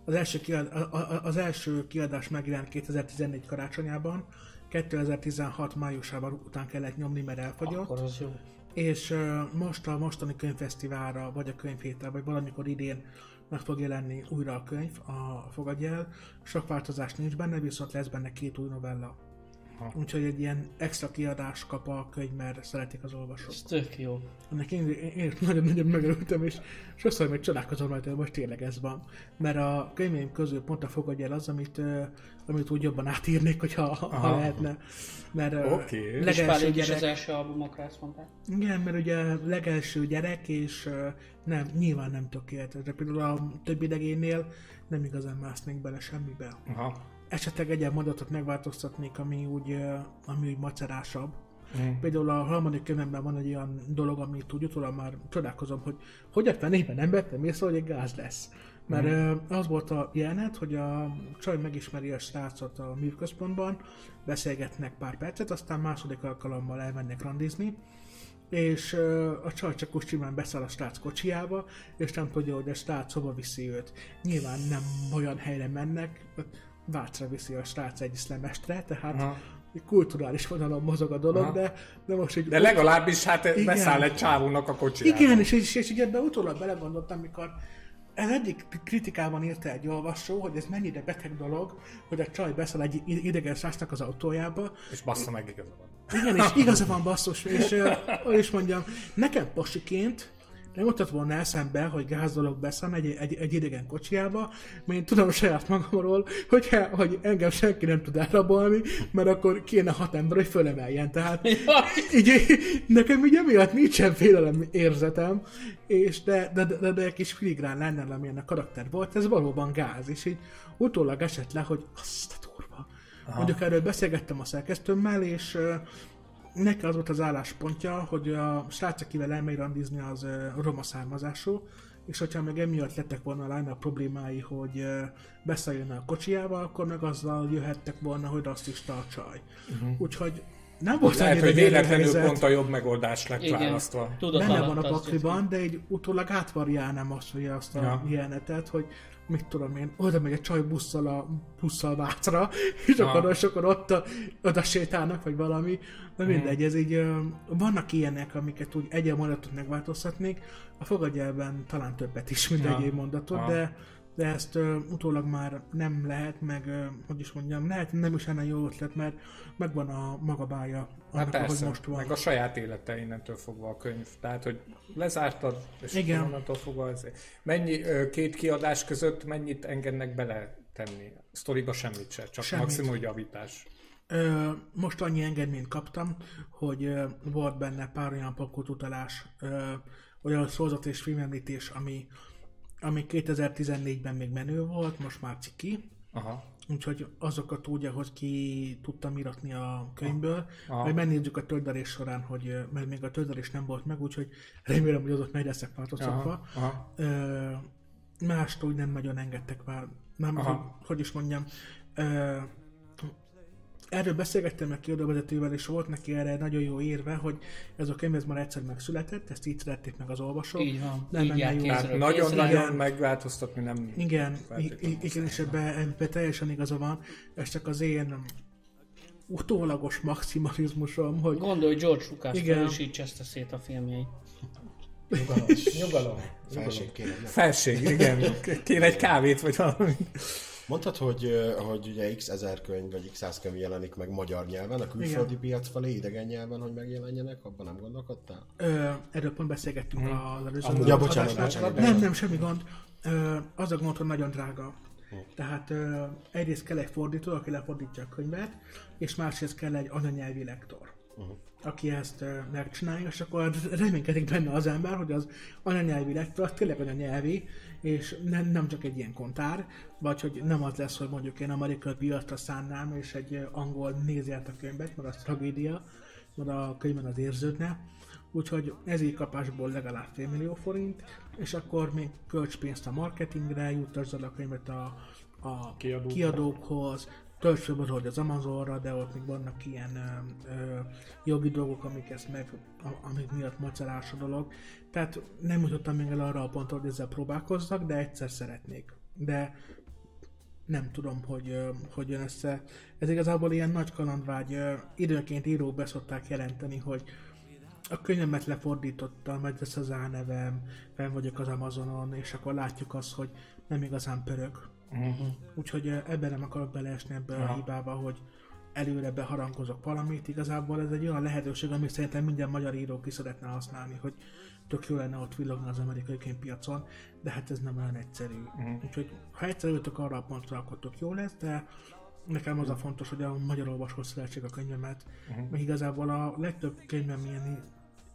az első, kiad, az első kiadás megjelent 2014 karácsonyában, 2016 májusában után kellett nyomni, mert elfogyott. Akkor az jó. És most a mostani könyvfesztiválra, vagy a könyvhétre, vagy valamikor idén meg fog jelenni újra a könyv, a Fogadj el. Sok változás nincs benne, viszont lesz benne két új novella. Úgyhogy egy ilyen extra kiadás kap a könyv, mert szeretik az olvasók. Ez tök jó. Ennek én, én, én nagyon-nagyon megörültem, és sokszor még csodálkozom rajta, hogy most tényleg ez van. Mert a könyveim közül pont a fogadja el az, amit, amit úgy jobban átírnék, hogyha ha Aha. lehetne. Mert. És És legelső is gyerek, az első albumokra ezt mondták. igen, mert ugye legelső gyerek, és nem, nyilván nem tökéletes. De például a többi idegénél nem igazán másznék bele semmibe. Aha. Esetleg egy mondatot megváltoztatnék, ami úgy, ami úgy macerásabb. Mm. Például a harmadik könyvemben van egy olyan dolog, amit úgy utólag már csodálkozom, hogy hogy a fenében nem vettem észre, hogy egy gáz lesz. Mert mm. az volt a jelenet, hogy a csaj megismeri a srácot a műközpontban, beszélgetnek pár percet, aztán második alkalommal elmennek randizni, és a csaj csak úgy simán beszáll a srác kocsiába, és nem tudja, hogy a srác hova viszi őt. Nyilván nem olyan helyre mennek, Vácra viszi a srác egy szlemestre, tehát Aha. kulturális vonalon mozog a dolog, Aha. de, de most egy De legalábbis hát Igen. beszáll egy csávónak a kocsijába. igen, és, és, és így ebben utólag belegondoltam, amikor ez egyik kritikában írta egy olvasó, hogy ez mennyire beteg dolog, hogy a csaj beszáll egy idegen srácnak az autójába. És bassza meg igaza van. Igen, és igaza van basszus, és is mondjam, nekem pasiként nem mutat volna eszembe, hogy gáz dolog beszáll egy, egy, egy idegen kocsiába, mert én tudom saját magamról, hogyha, hogy engem senki nem tud elrabolni, mert akkor kéne hat ember, hogy fölemeljen. Tehát <laughs> így, nekem így emiatt nincsen félelem érzetem, és de, de, de, de, de egy kis filigrán lenne, amilyen a karakter volt, ez valóban gáz, és így utólag esett le, hogy azt a durva. Mondjuk erről beszélgettem a szerkesztőmmel, és neki az volt az álláspontja, hogy a srác, akivel elmegy randizni, az roma származású, és hogyha meg emiatt lettek volna a line problémái, hogy ö, beszálljon a kocsiával, akkor meg azzal jöhettek volna, hogy rasszista a csaj. Uh-huh. Úgyhogy nem volt Lehet, hogy véletlenül helyzet. pont a jobb megoldás lett Igen. választva. Tudod, Benne van a pakliban, de egy utólag átvariálnám azt, hogy azt a ja. jelenetet, hogy mit tudom én, oda megy egy csaj busszal a busszal Vácra, <laughs> és Ja. akkor, és akkor ott a, oda sétálnak, vagy valami. De mindegy, ez így, vannak ilyenek, amiket úgy egy mondatot megváltoztatnék, a fogadjelben talán többet is, mint Ja. egy mondatot, Ja. de de ezt ö, utólag már nem lehet, meg ö, hogy is mondjam, lehet nem is lenne jó ötlet, mert megvan a maga bája, Hát annak, ahogy persze, most van. meg a saját élete innentől fogva a könyv. Tehát, hogy lezártad, és Igen. Onnantól fogva ez. Mennyi, ö, két kiadás között mennyit engednek bele tenni? Sztoriba semmit se, csak semmit. maximum javítás. Ö, most annyi engedményt kaptam, hogy ö, volt benne pár olyan pakkot utalás, ö, olyan szózat és filmemlítés, ami, ami 2014-ben még menő volt, most már ciki, Aha. úgyhogy azokat úgy, ahogy ki tudtam iratni a könyvből, Aha. majd megnézzük a töldelés során, hogy mert még a töldelés nem volt meg, úgyhogy remélem, hogy azok meg leszek változtatva. Mást úgy nem nagyon engedtek már. Nem, hogy, hogy is mondjam. Ö, erről beszélgettem meg kiadóvezetővel, és volt neki erre nagyon jó érve, hogy ez a könyv ez már egyszer megszületett, ezt így szerették meg az olvasók. Így van. Nem így jár kézről kézre. nagyon-nagyon megváltoztatni nem Igen, igen, és ebbe, ebbe teljesen igaza van. Ez csak az én utólagos maximalizmusom, hogy Gondolj, George Lucas Igen. is így cseszte szét a filmjeit. Nyugalom. Nyugalom. Felség kéne. nem? Felség, igen. Kér egy kávét, vagy valami. Mondtad, hogy, hogy ugye x ezer könyv, vagy x száz könyv jelenik meg magyar nyelven, a külföldi piac felé idegen nyelven, hogy megjelenjenek, abban nem gondolkodtál? ö, erről pont beszélgettünk az előző Amúgy- Ja, bocsánat, bocsánat. Nem, nem, semmi gond. Ö, az a gond, hogy nagyon drága. Tehát ö, egyrészt kell egy fordító, aki lefordítja a könyvet, és másrészt kell egy anyanyelvi lektor, aki ezt ö, megcsinálja, és akkor reménykedik benne az ember, hogy az anyanyelvi lektor az tényleg anyanyelvi, és nem, nem csak egy ilyen kontár, vagy hogy nem az lesz, hogy mondjuk én amerikai piacra szánnám, és egy angol nézi át a könyvet, mert az tragédia, mert a könyvben az érződne. Úgyhogy ezért kapásból legalább fél millió forint, és akkor még költs pénzt a marketingre, jutasd a könyvet a, a kiadókhoz, tölts föl hogy az Amazonra, de ott még vannak ilyen ö, ö, jogi dolgok, amik ezt meg, amik miatt macerás a dolog. Tehát nem jutottam még el arra a pontra, hogy ezzel próbálkozzak, de egyszer szeretnék. De nem tudom, hogy hogy jön össze. Ez igazából ilyen nagy kalandvágy. ö, Időnként írók beszokták jelenteni, hogy a könyvemet lefordítottam, meg lesz az álnevem, fenn vagyok az Amazonon, és akkor látjuk azt, hogy nem igazán pörög. Uh-huh. Úgyhogy ö, ebben nem akarok beleesni ebbe a Aha. hibába, hogy előre beharangozok valamit, igazából ez egy olyan lehetőség, amit szerintem minden magyar író ki szeretne használni, hogy tök jó lenne ott villogni az amerikai könyvpiacon, de hát ez nem olyan egyszerű. Uh-huh. Úgyhogy ha egyszer jöttök arra a pontra, akkor tök jó lesz, de nekem az a fontos, hogy a magyar olvasó szeressék a könyvemet, uh-huh. mert igazából a legtöbb könyvem ilyen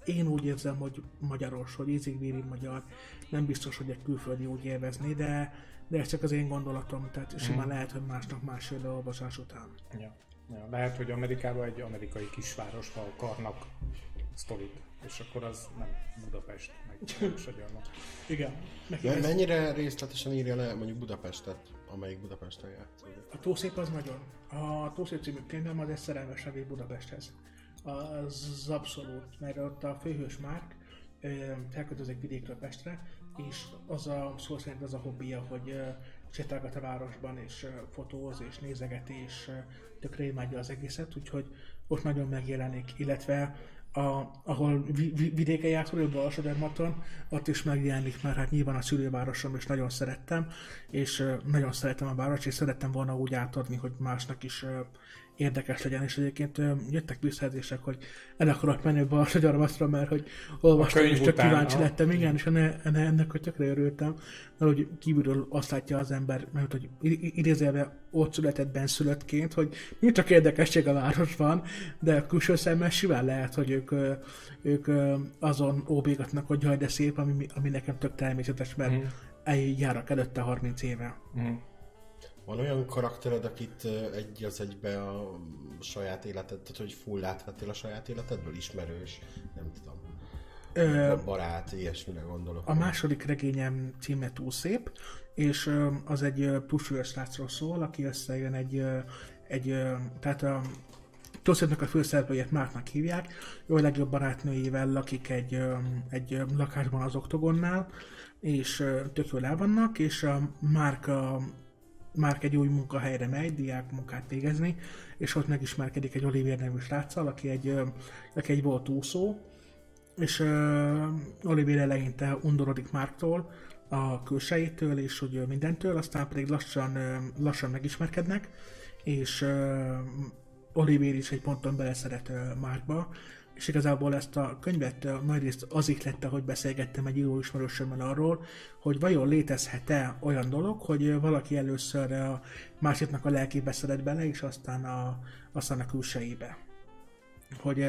én úgy érzem, hogy magyaros, hogy ízig magyar, nem biztos, hogy egy külföldi úgy élvezni, de, de ez csak az én gondolatom, tehát simán mm. lehet, hogy másnak más jön olvasás után. Ja. ja. Lehet, hogy Amerikában egy amerikai kisvárosba akarnak sztorit, és akkor az nem Budapest, meg Sagyarma. Igen. Men- mennyire részletesen írja le mondjuk Budapestet, amelyik Budapesten játszódik? A Tószép az nagyon. A Tószép című könyvem az egy szerelmes Budapesthez az abszolút, mert ott a főhős Márk elköltözik vidékről Pestre, és az a szó szerint az a hobbija, hogy sétálgat a városban, és fotóz, és nézeget, és tökre imádja az egészet, úgyhogy ott nagyon megjelenik, illetve a, ahol vi, vi, vidéken játszol, Balsadermaton, ott is megjelenik, mert hát nyilván a szülővárosom, és nagyon szerettem, és nagyon szeretem a város, és szerettem volna úgy átadni, hogy másnak is érdekes legyen, és egyébként jöttek visszajelzések, hogy el akarok menni a Sagyarmasztra, mert hogy olvastam, és csak kíváncsi a... lettem, igen, és enne, enne, ennek hogy tökre örültem, mert hogy kívülről azt látja az ember, mert hogy idézélve ott született benszülöttként, hogy mi csak érdekesség a városban, de külső szemmel simán lehet, hogy ők, ők azon óbégatnak, hogy jaj, de szép, ami, ami nekem tök természetes, mert mm. járok előtte 30 éve. Mm. Van olyan karaktered, akit egy az egybe a saját életed, tehát hogy full átvettél a saját életedből, ismerős, nem tudom. Ö, barát, ilyesmire gondolok. A második regényem címe túl szép, és az egy pusúlyos srácról szól, aki összejön egy, egy tehát a Toszétnak a főszereplőjét Márknak hívják, ő a legjobb barátnőjével lakik egy, egy lakásban az Oktogonnál, és tök jól el vannak, és a Márk a már egy új munkahelyre megy, diák munkát végezni, és ott megismerkedik egy Olivier nevű sráccal, aki egy, aki egy volt úszó, és uh, Olivier eleinte undorodik Márktól, a külsejétől és hogy mindentől, aztán pedig lassan, lassan megismerkednek, és uh, Olivier is egy ponton beleszeret uh, Márkba, és igazából ezt a könyvet nagyrészt az lett, hogy beszélgettem egy íróismerősömmel arról, hogy vajon létezhet-e olyan dolog, hogy valaki először a másiknak a lelkébe szeret bele, és aztán a, aztán a külsejébe. Hogy,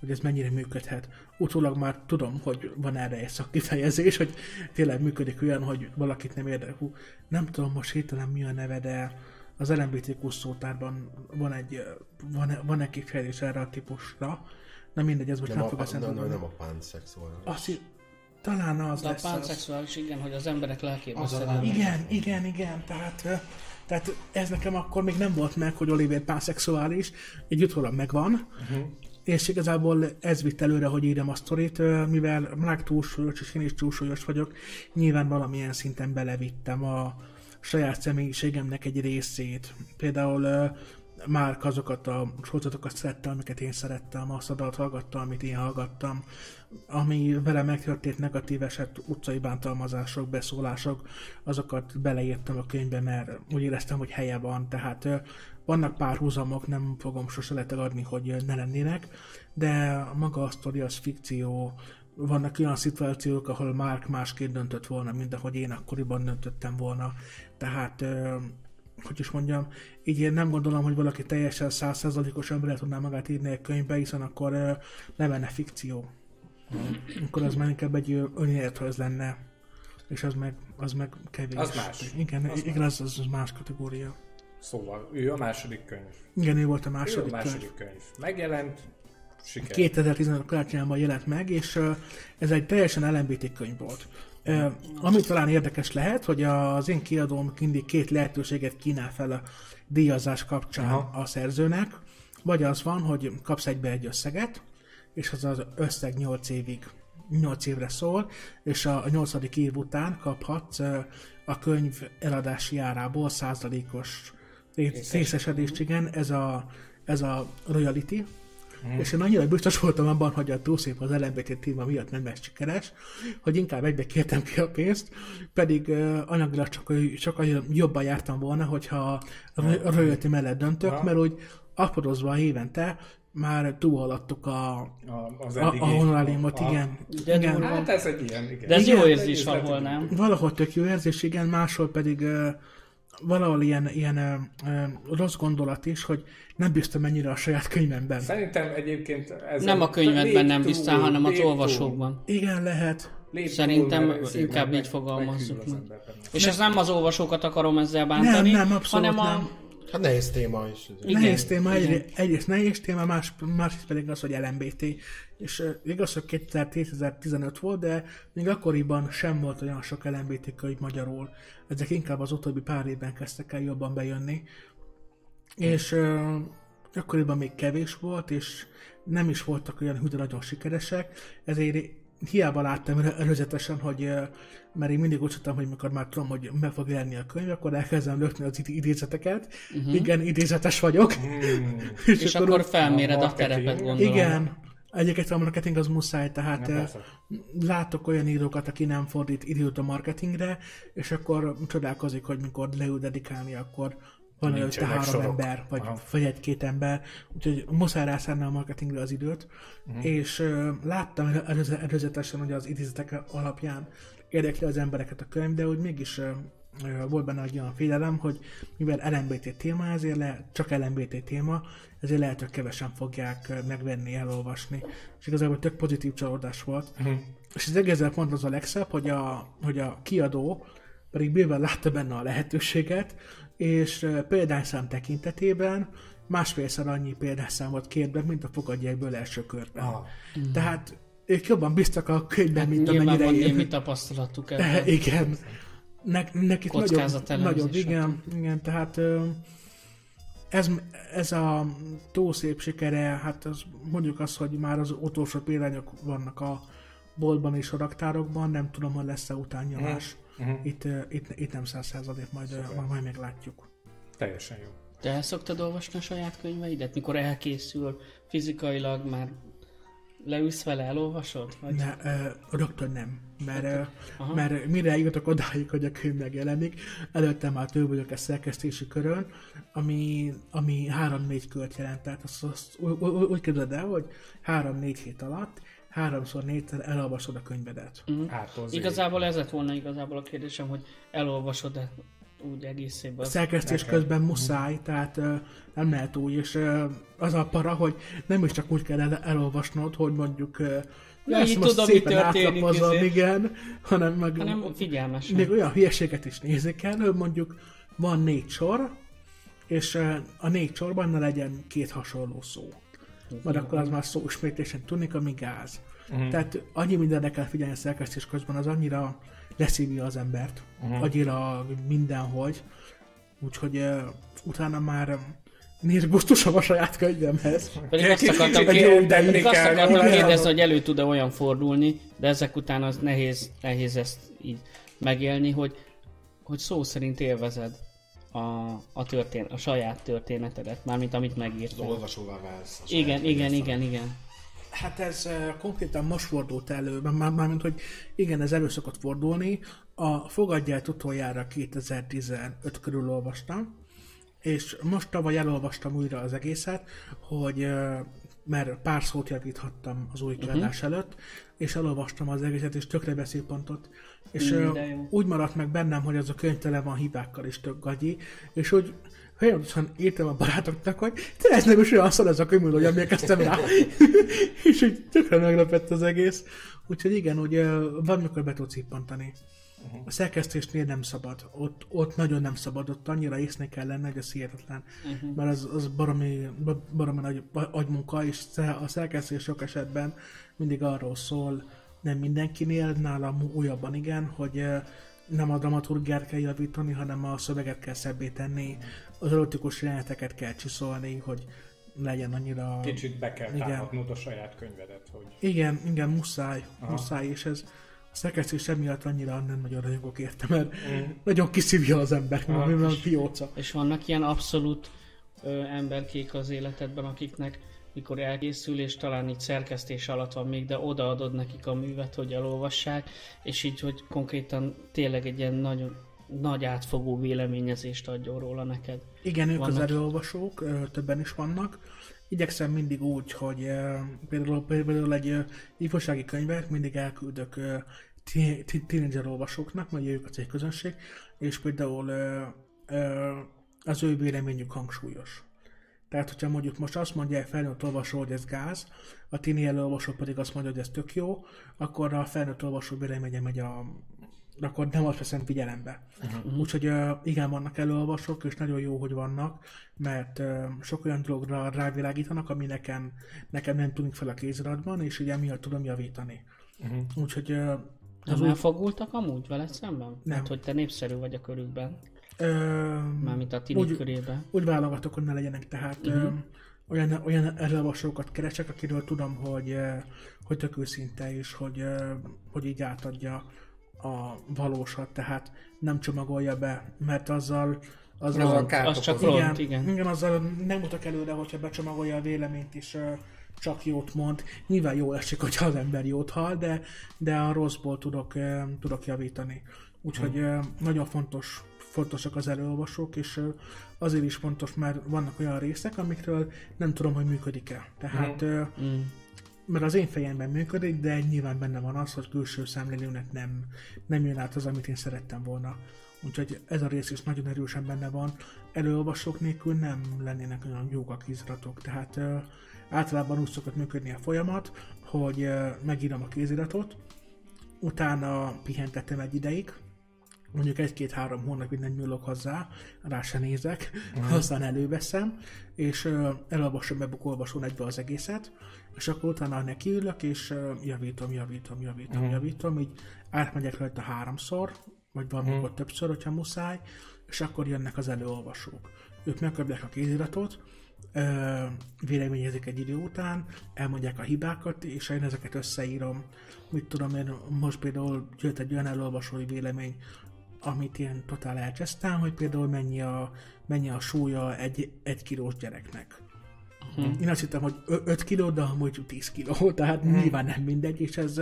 hogy ez mennyire működhet. Utólag már tudom, hogy van erre egy szakkifejezés, hogy tényleg működik olyan, hogy valakit nem érdekel. Hú, nem tudom most hirtelen mi a neve, de az LMBTQ szótárban van egy, van, van egy kifejezés erre a típusra, Na mindegy, ez most nem, nem fog eszembe. Nem, nem a pánszexuális. Azt talán az De lesz a pánszexuális, igen, hogy az emberek lelkében az Igen, igen, igen, tehát, tehát ez nekem akkor még nem volt meg, hogy Oliver pánszexuális, egy utólag megvan, uh-huh. és igazából ez vitt előre, hogy írjam a sztorit, mivel már túlsúlyos, és én is túlsúlyos vagyok, nyilván valamilyen szinten belevittem a saját személyiségemnek egy részét. Például már azokat a sorozatokat szerette, amiket én szerettem, azt a dalt hallgatta, amit én hallgattam, ami vele megtörtént negatív eset, utcai bántalmazások, beszólások, azokat beleírtam a könyvbe, mert úgy éreztem, hogy helye van, tehát vannak párhuzamok, nem fogom sose letegadni, hogy ne lennének, de maga a sztori az fikció, vannak olyan szituációk, ahol Mark másként döntött volna, mint ahogy én akkoriban döntöttem volna. Tehát hogy is mondjam, így én nem gondolom, hogy valaki teljesen százszerzalékosan bele tudná magát írni egy könyvbe, hiszen akkor uh, nem lenne fikció. Mm. Akkor az már inkább egy önéletrajz lenne. És az meg, az meg kevés. Az más. Igen, az igen más. Az, az, az más kategória. Szóval ő a második könyv. Igen, ő volt a második, ő a második könyv. könyv. Megjelent, siker. 2015 karácsonyában jelent meg, és uh, ez egy teljesen LMBT könyv volt. Ami talán érdekes lehet, hogy az én kiadóm mindig két lehetőséget kínál fel a díjazás kapcsán Aha. a szerzőnek. Vagy az van, hogy kapsz egybe egy összeget, és az az összeg 8 évig, 8 évre szól, és a 8. év után kaphatsz a könyv eladási árából százalékos részesedést, igen, ez a, ez a royalty, Mm. És én annyira biztos voltam abban, hogy a túlszép az LMBT téma miatt nem lesz sikeres, hogy inkább egybe kértem ki a pénzt, pedig uh, anyagilag csak, csak jobban jártam volna, hogyha a royalty mellett döntök, ja. mert úgy apodozva évente már túlhaladtuk a, A, az a, a honorálimot, a- igen. De igen. Hát ez egy ilyen, igen. De ez Igen, jó érzés valahol, nem? Valahol tök jó érzés, igen, máshol pedig uh, valahol ilyen, ilyen uh, uh, rossz gondolat is, hogy nem bíztam mennyire a saját könyvemben. Szerintem egyébként ez Nem a könyvedben nem túl, hanem az olvasókban. Igen, lehet. lép Szerintem inkább meg- így fogalmazzuk meg. És ez nem az olvasókat akarom ezzel bántani, Nem, nem, abszolút hanem a... nem. Hát nehéz téma is. Igen, nehéz téma, egy, egyrészt nehéz téma, más, másrészt pedig az, hogy LMBT. És uh, igaz, hogy 2010-2015 volt, de még akkoriban sem volt olyan sok LMBT könyv magyarul. Ezek inkább az utóbbi pár évben kezdtek el jobban bejönni. És uh, akkoriban még kevés volt, és nem is voltak olyan hű, de nagyon sikeresek, ezért hiába láttam elő- előzetesen, hogy mert én mindig úgy tudtam, hogy mikor már tudom, hogy meg fog jelenni a könyv, akkor elkezdem lökni az id- idézeteket. Uh-huh. Igen, idézetes vagyok. Hmm. <laughs> És akkor felméred a a terepet, gondolom. Igen. Egyébként a marketing az muszáj, tehát persze. látok olyan írókat, aki nem fordít időt a marketingre, és akkor csodálkozik, hogy mikor leül dedikálni, akkor van előtte három sorok. ember, vagy, Aha. vagy egy-két ember, úgyhogy muszáj rászánni a marketingre az időt, uh-huh. és ö, láttam előze, előzetesen, hogy az idézetek alapján érdekli az embereket a könyv, de hogy mégis ö, volt benne egy olyan félelem, hogy mivel LMBT téma, ezért le, csak LMBT téma, ezért lehet, hogy kevesen fogják megvenni, elolvasni. És igazából tök pozitív csalódás volt. Uh-huh. És az egészen pont az a legszebb, hogy a, hogy a kiadó pedig bőven látta benne a lehetőséget, és példányszám tekintetében másfélszer annyi példányszámot kért be, mint a fogadjákből első körben. Ah. Tehát ők jobban biztak a könyvben, mint Nyilván amennyire van én. némi tapasztalatuk Eh, ebben. <laughs> Igen. Ne, nekik nagyobb, Kockázatelemzés, nagyobb, igen, igen, tehát ez, ez a túl szép sikere, hát az, mondjuk azt, hogy már az utolsó példányok vannak a boltban és a raktárokban, nem tudom, hogy lesz-e utánnyomás. Mhm. Itt, itt, itt nem száz százalék, majd, ö, majd, majd meglátjuk. Teljesen jó. Te el szoktad olvasni a saját könyveidet, mikor elkészül fizikailag, már leülsz vele, elolvasod? Vagy? Ne, ö, rögtön nem, mert, ö, Aha. mert mire jutok odáig, hogy a könyv megjelenik, előtte már több vagyok a szerkesztési körön, ami, ami 3-4 kört jelent, tehát azt, azt úgy, úgy, úgy képzeld el, hogy 3-4 hét alatt háromszor négyszer elolvasod a könyvedet. Z. Igazából ez lett volna igazából a kérdésem, hogy elolvasod-e úgy egészében. A szerkesztés Nekem. közben muszáj, tehát ö, nem lehet úgy, és ö, az a para, hogy nem is csak úgy kell el, elolvasnod, hogy mondjuk ö, Ja, így most tudom, mi szépen történik, átlapozom, izé. igen, hanem meg hanem figyelmesen. még olyan hülyeséget is nézni kell, hogy mondjuk van négy sor, és a négy sorban ne legyen két hasonló szó. Mert akkor az már szó ismétlésen tudnik, ami gáz. Uh-huh. Tehát annyi mindenre kell figyelni a szerkesztés közben, az annyira leszívja az embert. Uh-huh. Annyira mindenhogy. Úgyhogy uh, utána már nézd gusztusom a saját könyvemhez. Pedig azt akartam, egy kér... pedig azt akartam kérdezni, hogy elő tud-e olyan fordulni, de ezek után az nehéz, nehéz ezt így megélni, hogy, hogy szó szerint élvezed a, a, történ, a saját történetedet, mármint amit Az megírtál. olvasóvá válsz. Igen, igen, igen, igen. Hát ez uh, konkrétan most fordult elő, már- már- mármint, hogy igen, ez elő szokott fordulni. A Fogadját utoljára 2015 körül olvastam, és most tavaly elolvastam újra az egészet, hogy uh, mert pár szót javíthattam az új kiadás uh-huh. előtt, és elolvastam az egészet, és tökre beszélpontot. És Mm, uh, úgy maradt meg bennem, hogy az a könyv tele van hibákkal és tök gagyi, és úgy folyamatosan írtam a barátoknak, hogy te ez nem is olyan szar ez a könyv, hogy emlékeztem rá. <laughs> <laughs> és úgy tökre meglepett az egész. Úgyhogy igen, úgy ö, van, mikor be tudsz cippantani. A szerkesztésnél nem szabad. Ott, ott nagyon nem szabad, ott annyira észnek kell lenni, hogy az hihetetlen. Uh-huh. Mert az, az baromi, ba- baromi nagy agymunka, és a szerkesztés sok esetben mindig arról szól, nem mindenkinél, nálam újabban igen, hogy ö, nem a dramaturgiát kell javítani, hanem a szöveget kell szebbé tenni, az erotikus jeleneteket kell csiszolni, hogy legyen annyira... Kicsit be kell Igen. támadnod a saját könyvedet, hogy Igen, igen, muszáj. Aha. muszáj, és ez a szerkesztés emiatt annyira nem nagyon rajongok érte, mert mm. nagyon kiszívja az ember, Aha. mint a pióca. És vannak ilyen abszolút ö, emberkék az életedben, akiknek mikor elkészül, és talán így szerkesztés alatt van még, de odaadod nekik a művet, hogy elolvassák, és így, hogy konkrétan tényleg egy ilyen nagyon nagy átfogó véleményezést adjon róla neked. Igen, ők az Vannak. előolvasók, ö, többen is vannak. Igyekszem mindig úgy, hogy például, például egy ifjúsági könyvet mindig elküldök tínédzser olvasóknak, vagy ők a célközönség, és például ö, ö, az ő véleményük hangsúlyos. Tehát, hogyha mondjuk most azt mondja egy felnőtt olvasó, hogy ez gáz, a tini előolvasó pedig azt mondja, hogy ez tök jó, akkor a felnőtt olvasó véleménye megy a akkor nem azt veszem figyelembe. Uh-huh. Úgyhogy igen, vannak előolvasók, és nagyon jó, hogy vannak, mert sok olyan dologra rávilágítanak, ami nekem, nekem nem tűnik fel a kéziratban, és ugye emiatt tudom javítani. Uh-huh. Úgyhogy Nem az úgy, elfogultak amúgy veled szemben? Nem. Mert hogy te népszerű vagy a körükben, ö, mármint a tini Úgy- körében. úgy válogatok, hogy ne legyenek, tehát uh-huh. olyan, olyan előolvasókat keresek, akiről tudom, hogy, hogy tök őszinte, és hogy, hogy így átadja a valósat, tehát nem csomagolja be, mert azzal azzal, Azzal Az kárt csak okoz. ront, igen. igen, azzal nem mutak előre, hogyha becsomagolja a véleményt, ö, csak jót mond. Nyilván jó esik, hogyha az ember jót hall, de, de a rosszból tudok, tudok javítani. Úgyhogy ö, nagyon fontos, fontosak az előolvasók, és azért is fontos, mert vannak olyan részek, amikről nem tudom, hogy működik-e. Tehát, Mm. mert az én fejemben működik, de nyilván benne van az, hogy külső szemlélőnek nem, nem jön át az, amit én szerettem volna. Úgyhogy ez a rész is nagyon erősen benne van. Előolvasók nélkül nem lennének olyan jók a kéziratok. Tehát általában úgy szokott működni a folyamat, hogy megírom a kéziratot, utána pihentetem egy ideig, mondjuk egy-két-három hónapig nem nyúlok hozzá, rá se nézek, aztán előveszem, és elolvasom webbook olvasón egybe az egészet, és akkor utána nekiülök, és javítom, javítom, javítom, uh-huh. javítom, így átmegyek rajta háromszor, vagy valamikor uh-huh. többször, hogyha muszáj, és akkor jönnek az előolvasók. Ők megkapják a kéziratot, véleményezik egy idő után, elmondják a hibákat, és én ezeket összeírom. Mit tudom én, most például jött egy olyan elolvasói vélemény, amit én totál elcsesztem, hogy például mennyi a, mennyi a súlya egy, egy kilós gyereknek. Uh-huh. Én azt hittem, hogy 5 kiló, de amúgy 10 kiló, <laughs> tehát uh-huh. nyilván nem mindegy, és ez,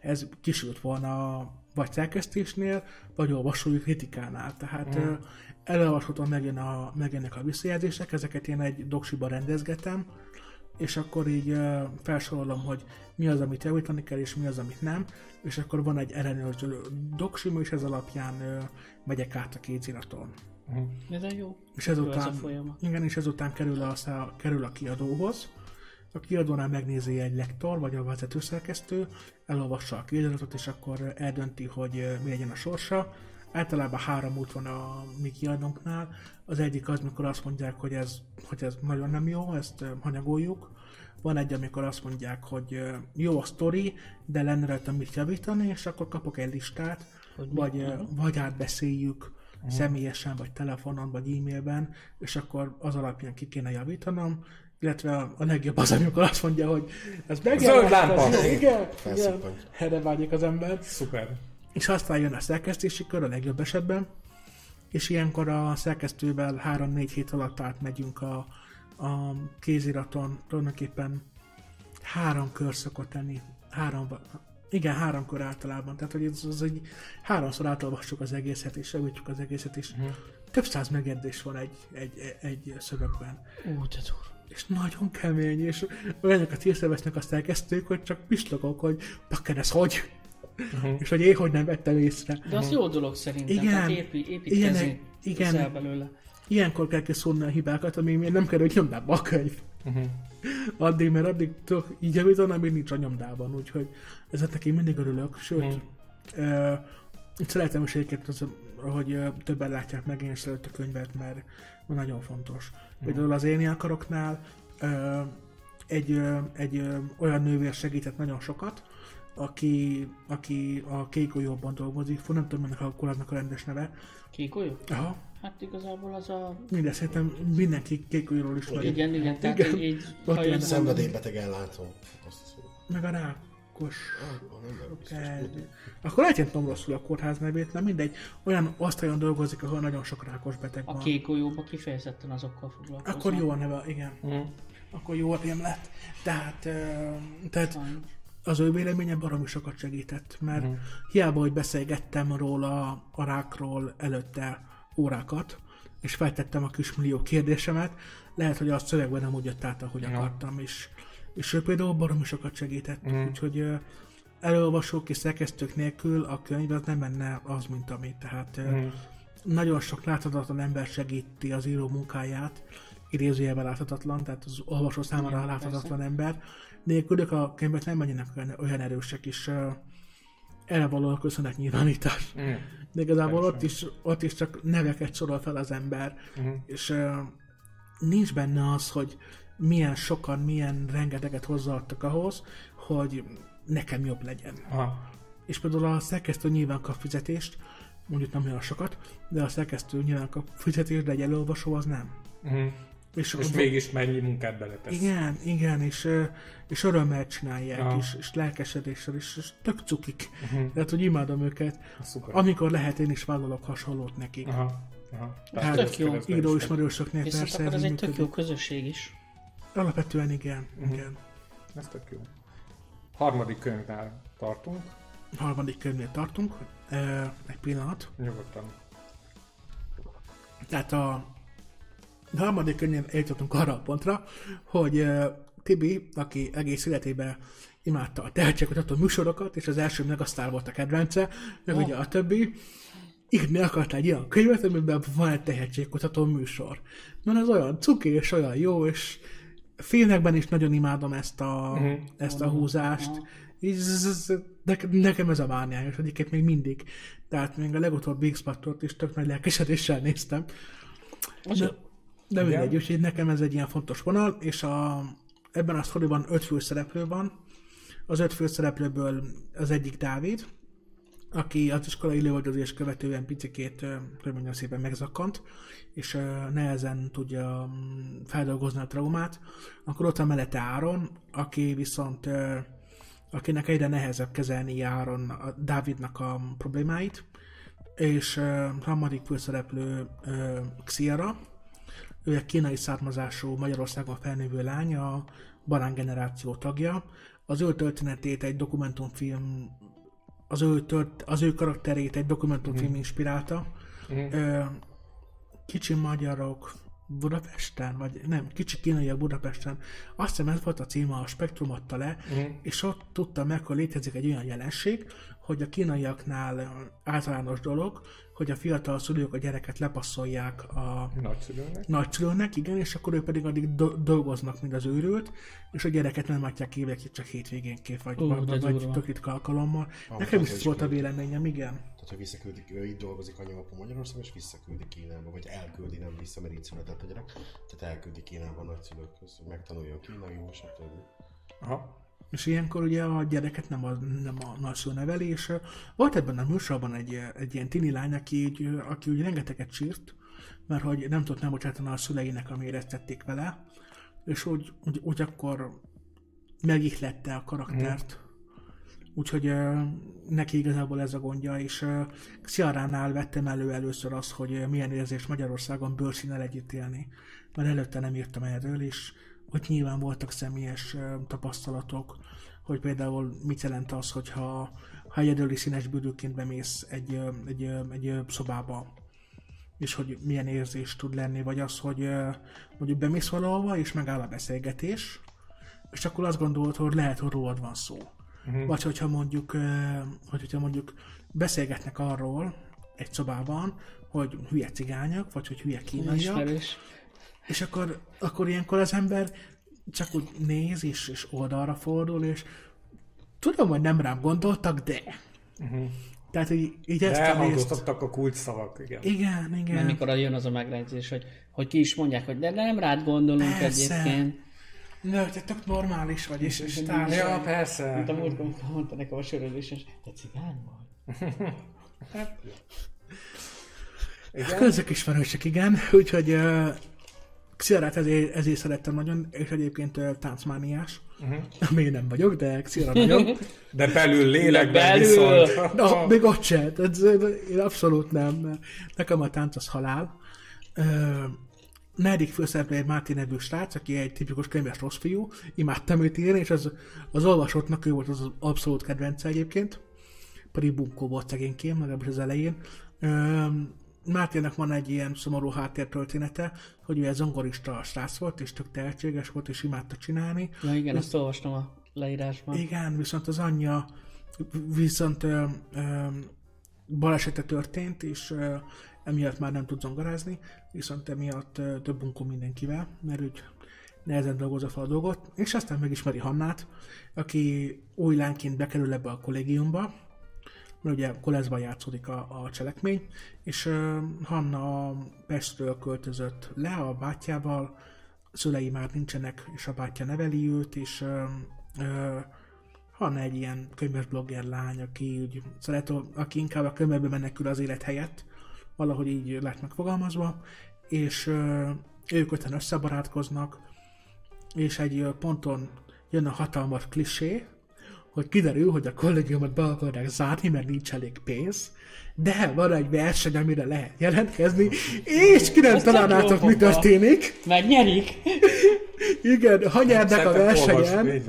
ez kisült volna vagy szerkesztésnél, vagy olvasói kritikánál. Tehát uh-huh. Elolvashatóan megjön a, megjönnek a visszajelzések, ezeket én egy doksiba rendezgetem, és akkor így felsorolom, hogy mi az, amit javítani kell, és mi az, amit nem, és akkor van egy ellenőrző doksim, és ez alapján megyek át a kéziraton. Ez a jó. És Jó ez a ezután, igen, és ezután kerül a, szá- kerül a kiadóhoz. A kiadónál megnézi egy lektor, vagy a vezetőszerkesztő, elolvassa a kéziratot, és akkor eldönti, hogy mi legyen a sorsa. Általában három út van a mi kiadónknál. Az egyik az, mikor azt mondják, hogy ez, hogy ez nagyon nem jó, ezt hanyagoljuk. Van egy, amikor azt mondják, hogy jó a sztori, de lenne rajta mit javítani, és akkor kapok egy listát, Hogy vagy, vagy átbeszéljük személyesen, vagy telefonon, vagy e-mailben, és akkor az alapján ki kéne javítanom, illetve a, a legjobb az, amikor azt mondja, hogy ez meg Zöld lámpa. Igen, igen, erre vágyik az ember. Szuper. És aztán jön a szerkesztési kör a legjobb esetben, és ilyenkor a szerkesztővel 3-4 hét alatt átmegyünk a, a kéziraton, tulajdonképpen három kör szokott tenni, három, igen, három kör általában, tehát hogy ez, az egy háromszor átolvassuk az egészet, és javítjuk az egészet, és uh-huh. több száz megjegyzés van egy, egy, egy szövegben. Ú, de durva. És nagyon kemény, és olyanokat észrevesznek a szerkesztők, hogy csak pislogok, hogy pakker ez hogy? Uh-huh. És hogy én hogy nem vettem észre. De az jó dolog szerintem. Igen. Tehát épi, építkezni Igen, igen. leszel belőle. Ilyenkor kell kiszólni a hibákat, amíg még nem kerül nyomdába a könyv. Uh-huh. Addig, mert addig tudok így javítani, amíg nincs a nyomdában, úgyhogy ezeknek én mindig örülök, sőt, Mhm. uh, szeretem is egyébként, az, hogy ö, többen látják meg én is a könyvet, mert nagyon fontos. Például az én akaroknál ö, egy, egy ö, olyan nővér segített nagyon sokat, aki, aki a Kékolyóban dolgozik, fú, nem tudom ennek a koladnak a rendes neve. Kékolyó? Aha, Hát igazából az a... minden szerintem mindenki Kékolyóról ismeri. Igen, igen, tehát Igen. így, így Szenvedélybeteg ellátó. Meg a rákos. Ah, nem. Akkor lehet, hogy rosszul a kórház nevét, nem mindegy. Olyan osztályon dolgozik, ahol nagyon sok rákos beteg A van. kékolyóba kifejezetten azokkal foglalkoznak. Akkor jó a neve, igen. Uh-huh. Akkor jó a ném lett. Tehát, tehát Sajnos. Az ő véleménye baromi sokat segített, mert uh-huh. hiába, hogy beszélgettem róla, a rákról előtte órákat, és feltettem a kismillió kérdésemet, lehet, hogy a szövegben nem úgy jött át, ahogy ja. akartam, és, és ő például baromi sokat segített, uh-huh. úgyhogy előolvasók és szerkesztők nélkül a könyv az nem menne az, mint ami, tehát uh-huh. nagyon sok láthatatlan ember segíti az író munkáját, idézőjelben láthatatlan, tehát az olvasó számára Igen, láthatatlan persze. ember. Nélkülük a könyvek nem menjenek olyan, erősek, és uh, erre való a köszönet nyilvánítás. Mm. De igazából ott is, ott is csak neveket sorol fel az ember, mm. és uh, nincs benne az, hogy milyen sokan, milyen rengeteget hozzáadtak ahhoz, hogy nekem jobb legyen. Aha. És például a szerkesztő nyilván kap fizetést, mondjuk nem olyan sokat, de a szerkesztő nyilván kap fizetést, de egy előolvasó az nem. Mm. És, és mégis mennyi munkát beletesz. Igen, igen, és, és örömmel csinálják, Aha. és, és lelkesedéssel, és, és tök cukik. Uh-huh. Tehát, hogy imádom őket. Szuper. Amikor lehet, én is vállalok hasonlót nekik. Aha. Aha. Tehát tök jó. Író ismerősöknél persze. Viszont akkor ez egy tök jó közösség is. Alapvetően igen, uh-huh. igen. Ez tök jó. Harmadik könyvnál tartunk. Harmadik könyvnél tartunk. egy pillanat. Nyugodtan. Tehát a harmadik könnyen eljutottunk arra a pontra, hogy uh, Tibi, aki egész életében imádta a tehetségkutató műsorokat, és az első meg aztán volt a kedvence, meg oh. ugye a többi, írni akart egy olyan könyvet, amiben van egy tehetségkutató műsor. Mert az olyan cuki, és olyan jó, és filmekben is nagyon imádom ezt a, uh-huh. ezt a húzást. Így, nekem ez a mániája, egyébként még mindig. Tehát még a legutóbbi x is tök nagy lelkesedéssel néztem. De, de Igen. mindegy, úgyhogy nekem ez egy ilyen fontos vonal, és a, ebben a sztoriban öt főszereplő van. Az öt főszereplőből az egyik Dávid, aki az iskolai lövöldözés követően picikét, hogy mondjam szépen megzakkant, és nehezen tudja feldolgozni a traumát. Akkor ott van mellette Áron, aki viszont akinek egyre nehezebb kezelni Áron a Dávidnak a problémáit, és harmadik főszereplő Xiara, ő egy kínai származású Magyarországon felnővő lány, a Barán generáció tagja. Az ő történetét egy dokumentumfilm, az ő, tört, az ő karakterét egy dokumentumfilm mm. inspirálta. Mm. Kicsi magyarok Budapesten, vagy nem, kicsi kínaiak Budapesten. Azt hiszem ez volt a címe, a Spektrum adta le, mm. és ott tudtam meg, hogy létezik egy olyan jelenség, hogy a kínaiaknál általános dolog, hogy a fiatal szülők a gyereket lepasszolják a nagyszülőnek, nagyszülőnek igen, és akkor ők pedig addig do- dolgoznak, mint az őrült, és a gyereket nem látják évekig, csak hétvégénként, vagy, uh, vagy, vagy tök ritka alkalommal. Ah, Nekem is volt a véleményem, igen. Tehát, hogy visszaküldik, ő itt dolgozik anyavapu Magyarországon, és visszaküldi Kínába, vagy elküldi, nem vissza, mert így született a gyerek. Tehát elküldi Kínába a nagyszülőkhöz, hogy megtanuljon kínai, stb. Aha. És ilyenkor ugye a gyereket nem a, nem a nagyszülő neveli, és volt ebben a műsorban egy, egy ilyen tini lány, aki, úgy, aki úgy rengeteget sírt, mert hogy nem tudott nem bocsátani a szüleinek, amire ezt tették vele, és úgy, úgy, úgy akkor megihlette a karaktert. Mm. Úgyhogy neki igazából ez a gondja, és Xiaránál vettem elő először azt, hogy milyen érzés Magyarországon bőrszínel együtt élni, mert előtte nem írtam erről, és hogy nyilván voltak személyes tapasztalatok, hogy például mit jelent az, hogyha ha egyedüli színes bűrűként bemész egy, egy, egy szobába, és hogy milyen érzés tud lenni, vagy az, hogy mondjuk bemész valahova, és megáll a beszélgetés, és akkor azt gondolod, hogy lehet, hogy rólad van szó. Uh-huh. Vagy hogyha mondjuk, hogy hogyha mondjuk beszélgetnek arról egy szobában, hogy hülye cigányok, vagy hogy hülye kínaiak, és akkor, akkor ilyenkor az ember csak úgy néz, és, és oldalra fordul, és tudom, hogy nem rám gondoltak, de... Uh-huh. Tehát így, így de ezt elhangoztattak a kulcs szavak, igen. Igen, igen. Mert mikor jön az a megrendezés, hogy, hogy ki is mondják, hogy de nem rád gondolunk persze. egyébként. Nő, te tök normális vagy, és, és társ. Ja, persze. Mint a múltkor mondta nekem a sörözés, és te cigány vagy. hát, igen. Közök ismerősek, igen. Úgyhogy uh, Xiarát ezért, ezért szerettem nagyon, és egyébként uh, táncmániás. Uh-huh. Még nem vagyok, de Xiara nagyon. <laughs> De belül lélekben belül. viszont. Na, még ott se. Ez, én abszolút nem. Nekem a tánc az halál. Uh, negyedik főszereplő egy Máté nevű srác, aki egy tipikus könyves rossz fiú, imádtam őt írni, és az, az olvasottnak ő volt az abszolút kedvence egyébként, pedig bunkó volt szegényként, legalábbis az elején. Öm, Mátének van egy ilyen szomorú háttértörténete, hogy ő egy zongorista srác volt, és tök tehetséges volt, és imádta csinálni. Ja igen, ezt olvastam a leírásban. Igen, viszont az anyja viszont ö, ö, balesete történt, és ö, emiatt már nem tud zongorázni, viszont emiatt több bunkó mindenkivel, mert úgy nehezen dolgozza fel a dolgot, és aztán megismeri Hannát, aki új lányként bekerül ebbe a kollégiumba, mert ugye Koleszban játszódik a, a cselekmény, és uh, Hanna Pestről költözött le a bátyjával, szülei már nincsenek, és a bátyja neveli őt, és uh, uh, Hanna egy ilyen könyves blogger lány, aki, úgy szeret, aki inkább a könyvekbe menekül az élet helyett, valahogy így lett megfogalmazva, és ők öten összebarátkoznak, és egy ponton jön a hatalmas klisé, hogy kiderül, hogy a kollégiumot be akarják zárni, mert nincs elég pénz, de van egy verseny, amire lehet jelentkezni, és ki nem találnátok, mi történik. Megnyerik! <laughs> Igen, ha nyernek a versenyen,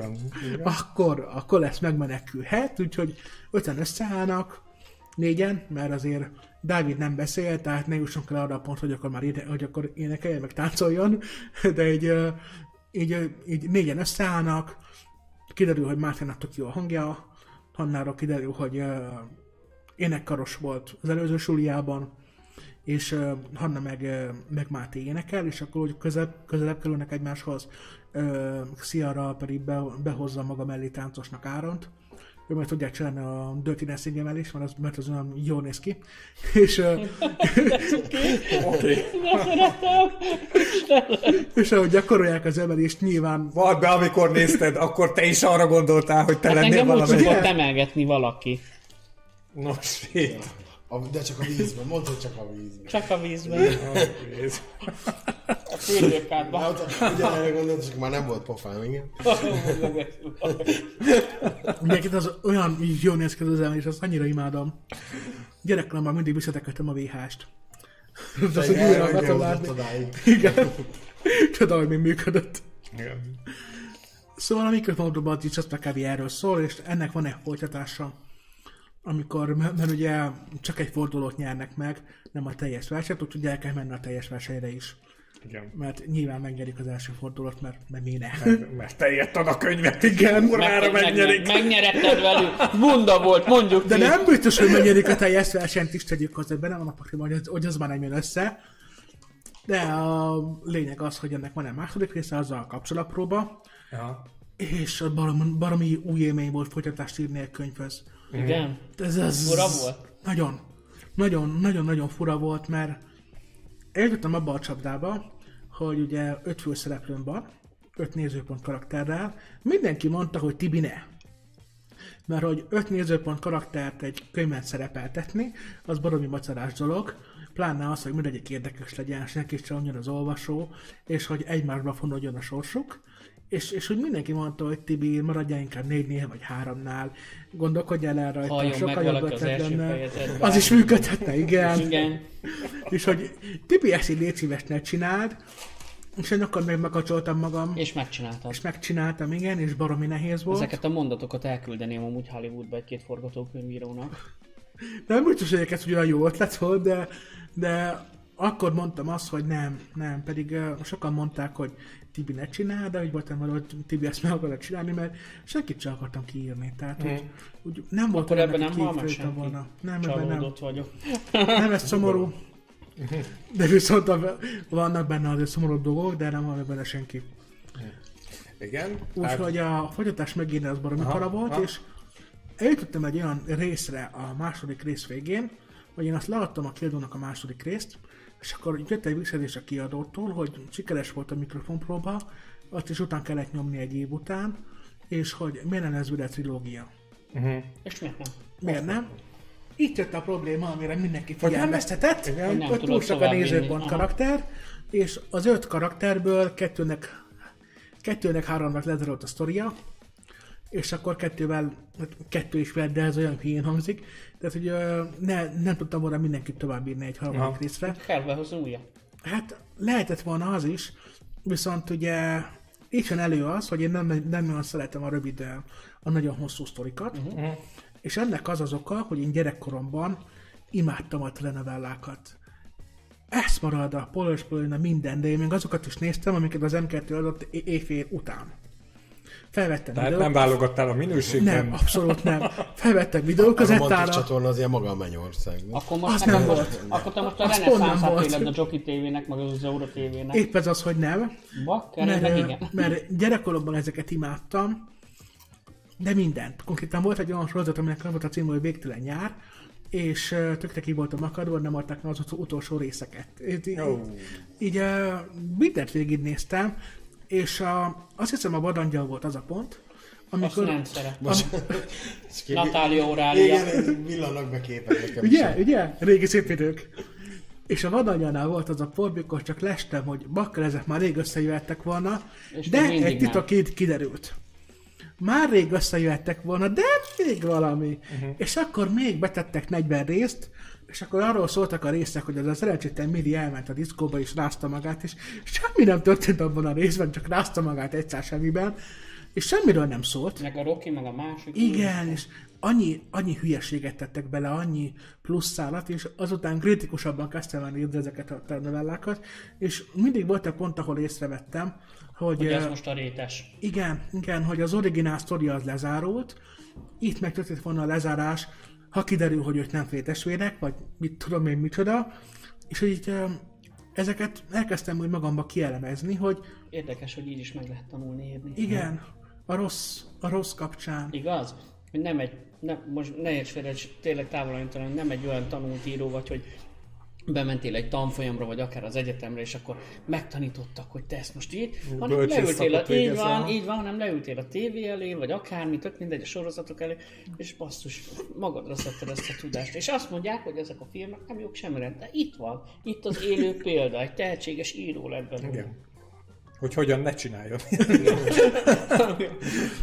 akkor, akkor lesz megmenekülhet, úgyhogy öten összeállnak, négyen, mert azért Dávid nem beszél, tehát ne jussunk el arra a pont, hogy akkor már ide, hogy akkor énekeljen, meg táncoljon, de így, így, így négyen összeállnak, kiderül, hogy Mártának tök jó a hangja, Hannáról kiderül, hogy énekkaros volt az előző suliában, és Hanna meg, meg Máté énekel, és akkor úgy közelebb, közelebb kerülnek egymáshoz. Sziara pedig be, behozza maga mellé táncosnak Áront. Ő meg tudják csinálni a Dirty Dancing emelés, mert az, mert az olyan jól néz ki. <laughs> És, Oké. és ahogy gyakorolják az emelést, nyilván Vald be, amikor nézted, akkor te is arra gondoltál, hogy te Hát lennél engem úgy valami. szokott emelgetni valaki. Nos, itt. A, de csak a vízben, mondd, hogy csak a vízben. Csak a vízben. A fürdőkádban. Na, ott ugyanerre gondolt, csak már nem volt pofám, igen. Mindenkit az olyan jól néz ki az emelés, azt annyira imádom. Gyerekkoromban mindig visszatekertem a VH-st. De azt, hogy újra akartam látni. Igen. Csoda, hogy még működött. Igen. Szóval a Microsoft is azt kb. erről szól, és ennek van egy folytatása, amikor, mert mert ugye csak egy fordulót nyernek meg, nem a teljes versenyt, úgyhogy el kell menni a teljes versenyre is. Igen. Mert nyilván megnyerik az első fordulót, mert, mert mi ne. Mert te írtad a könyvet, igen, kurvára megnyerik. Megnyeretted velük. Bunda volt, mondjuk De ki. nem biztos, hogy megnyerik a teljes versenyt is, tegyük hozzá, benne van a pakliban, hogy, az- hogy az már nem jön össze. De a lényeg az, hogy ennek van egy második része, azzal a kapcsolatpróba, Ja. és barom, baromi új élmény volt folytatást írni egy könyvhöz. Igen. Ez az... Fura volt? Nagyon. Nagyon, nagyon, nagyon fura volt, mert eljutottam abba a csapdába, hogy ugye öt főszereplőm van, öt nézőpont karakterrel, mindenki mondta, hogy Tibi ne. Mert hogy öt nézőpont karaktert egy könyvben szerepeltetni, az baromi macerás dolog, pláne az, hogy mindegyik érdekes legyen, senki sem onnan az olvasó, és hogy egymásba fonódjon a sorsuk, és, és hogy mindenki mondta, hogy Tibi, maradjál inkább négynél vagy háromnál, gondolkodjál el rajta, Halljon sokkal jobb ötlet lenne. Az is működhetne, igen. Igen. És hogy Tibi, ezt így légy szíves, ne csináld. És én akkor meg megkacsoltam magam, És megcsináltad. és megcsináltam, igen, és baromi nehéz volt. Ezeket a mondatokat elküldeném amúgy Hollywoodba egy-két forgatókönyvírónak. Nem biztos, hogy ez olyan jó ötlet volt, de, de akkor mondtam azt, hogy nem, nem, pedig uh, sokan mondták, hogy Tibi ne csinál, de úgy voltam vele, hogy Tibi ezt meg akarod csinálni, mert senkit sem akartam kiírni. Tehát úgy, úgy nem volt Akkor ebben nem hal meg kiírta senki. volna. Nem, ebben nem. Vagyok. Nem, ez szomorú. <laughs> De viszont a, vannak benne azért szomorú dolgok, de nem meg benne senki. Igen. Úgyhogy a folytatás megint az baromi para volt, aha. és eljutottam egy olyan részre a második rész végén, hogy én azt leadtam a kiadónak a második részt, és akkor jött egy visszajelzés a kiadótól, hogy sikeres volt a mikrofonpróba, azt is után kellett nyomni egy év után, és hogy miért nem lesz újra trilógia. És miért nem? Miért nem? Itt jött a probléma, amire mindenki figyelmeztetett. Hogy nem hogy túl sok a nézőpont karakter, és az öt karakterből kettőnek, kettőnek háromnak lezárolt a sztoria, és akkor kettővel, hát kettő is vett, de ez olyan hülyén hangzik, tehát hogy ne, nem tudtam volna mindenkit tovább írni egy harmadik részre. Kell behozni újat. Hát lehetett volna az is, viszont ugye így jön elő az, hogy én nem, nem olyan szeretem a rövid, a nagyon hosszú sztorikat, uh-huh. és ennek az az oka, hogy én gyerekkoromban imádtam a telenovellákat. Ez marad a Polos minden, de én még azokat is néztem, amiket az M2 adott éjfél után. Felvettem Tehát videót- nem válogattál a minőségben? nem, abszolút nem. Felvettem A romantik videókazettára, csatorna az ilyen maga a mennyország. nem? Akkor most, Az nekem nem most, volt. akkor te most a nem reneszánszát éled a Jockey TV-nek, meg az Euro TV-nek. épp ez az, hogy nem. Bakker, mert, meg igen. mert gyerekkoromban ezeket imádtam, de mindent. Konkrétan volt egy olyan sorozat, aminek az volt a cím, hogy Végtelen nyár, és tökre ki voltam akadva, nem adták meg az ut- utolsó részeket. Így, így, Ó. így ö, mindent végignéztem, és a, azt hiszem a Vadangyal volt az a pont, Azt amikor... nem szeret. És ki- Natália Aurália. Igen, villanak be képek nekem is. Ugye, ugye? Régi szép idők. És a vadanyánál volt az a pont, mikor csak lestem, hogy bakker ezek már rég összejöhettek volna, És de egy titok nem. így kiderült. Már rég összejöhettek volna, de még valami. Uh-huh. És akkor még betettek 40 részt, és akkor arról szóltak a részek, hogy az a szerencsétlen Miri elment a diszkóba és rázta magát, és semmi nem történt abban a részben, csak rázta magát egyszer semmiben, és semmiről nem szólt. Meg a Rocky, meg a másik. Igen, és annyi, annyi hülyeséget tettek bele, annyi plusz szálat, és azután kritikusabban kezdtem el nézni ezeket a novellákat, és mindig volt egy pont, ahol észrevettem, hogy, Hogy ez most a rétes. igen, igen, hogy az originál sztori az lezárult, itt meg történt volna a lezárás, ha kiderül, hogy ők nem féltestvérek, vagy mit tudom én micsoda, és hogy így ezeket elkezdtem úgy magamba kielemezni, hogy Érdekes, hogy így is meg lehet tanulni írni. igen, a rossz, a rossz kapcsán. Igaz? Hogy nem egy, nem, most ne érts félre, tényleg távolítanak, nem egy olyan tanult író vagy, hogy bementél egy tanfolyamra, vagy akár az egyetemre, és akkor megtanítottak, hogy te ezt most így, hanem leültél, a, így van, így van, hanem leültél a tévé elé, vagy akármi, tök mindegy, a sorozatok elé, és basszus, magadra szedted ezt a tudást. És azt mondják, hogy ezek a filmek nem jók semmire, de itt van, itt az élő példa, egy tehetséges író lett belőle. Igen. Hogy hogyan ne csináljon.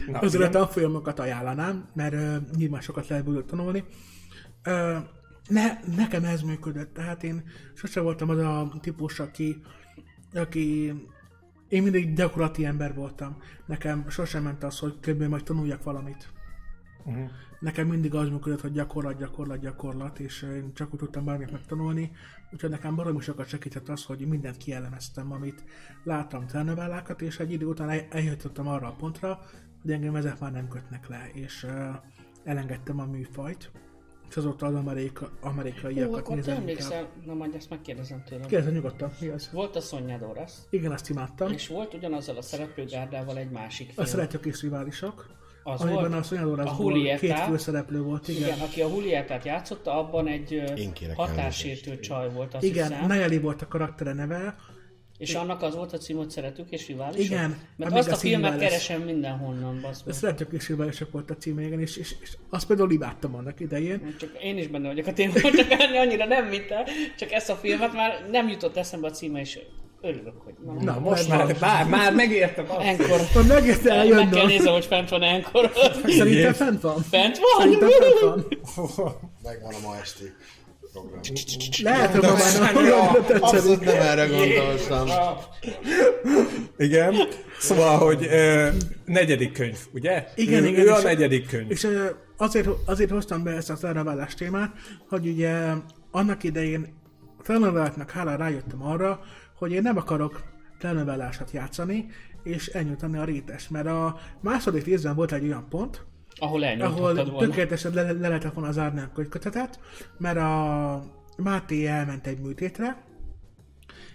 Na, Azért a tanfolyamokat ajánlanám, mert uh, nyilván sokat lehet belőle tanulni. Uh, ne, nekem ez működött, tehát én sose voltam az a típus, aki, aki én mindig gyakorlati ember voltam. Nekem sosem ment az, hogy kb. majd tanuljak valamit. Uh-huh. Nekem mindig az működött, hogy gyakorlat, gyakorlat, gyakorlat, és én csak úgy tudtam bármit megtanulni. Úgyhogy nekem baromi sokat segített az, hogy mindent kielemeztem, amit láttam telnovellákat, és egy idő után el- eljutottam arra a pontra, hogy engem ezek már nem kötnek le, és uh, elengedtem a műfajt, és azóta az amerika, Hú, amerikaiakat akkor te nézem inkább. emlékszel, na majd ezt megkérdezem tőled. Kérdezz nyugodtan, mi az? Volt a Sonja Doras, Igen, azt imádtam. és volt ugyanazzal a szereplőgárdával egy másik A film. szeretők és riválisok, Az amiben volt? a Szonyador A Julieta. két főszereplő volt, igen. Igen, aki a Julietát játszotta, abban egy elnézést. csaj volt, azt Igen, hiszem. Nayeli volt a karaktere neve, És annak az volt a cím, hogy szeretük és riválisok? Igen, Mert azt a a filmet keresem mindenhonnan, basz meg. Szeretők és riválisok volt a címe, igen, és, és, és azt például imádtam annak idején. Csak én is benne vagyok a témában, csak annyira nem, mint te. Csak ezt a filmet már nem jutott eszembe a címe, és örülök, hogy na, Na, most már, már, már megértem. azt. Enkor. Akkor megérte Meg kell néznem, hogy fent van Enkor. Szerintem fent van. Fent van? Szerintem fent van. Megvan a ma esti program. Lehet, hogy ma már nem nem. Abszolút nem erre gondoltam. Igen. Szóval, hogy ö, negyedik könyv, ugye? Igen, ő, igen, Ő a negyedik könyv. És azért, azért hoztam be ezt a telenovellás témát, hogy ugye annak idején a telenovelláknak hála rájöttem arra, hogy én nem akarok telenovellásat játszani, és elnyújtani a rétes, mert a második részben volt egy olyan pont, Ahol ahol volna. tökéletesen le, le lehetett volna zárni a kötetet, mert a Máté elment egy műtétre,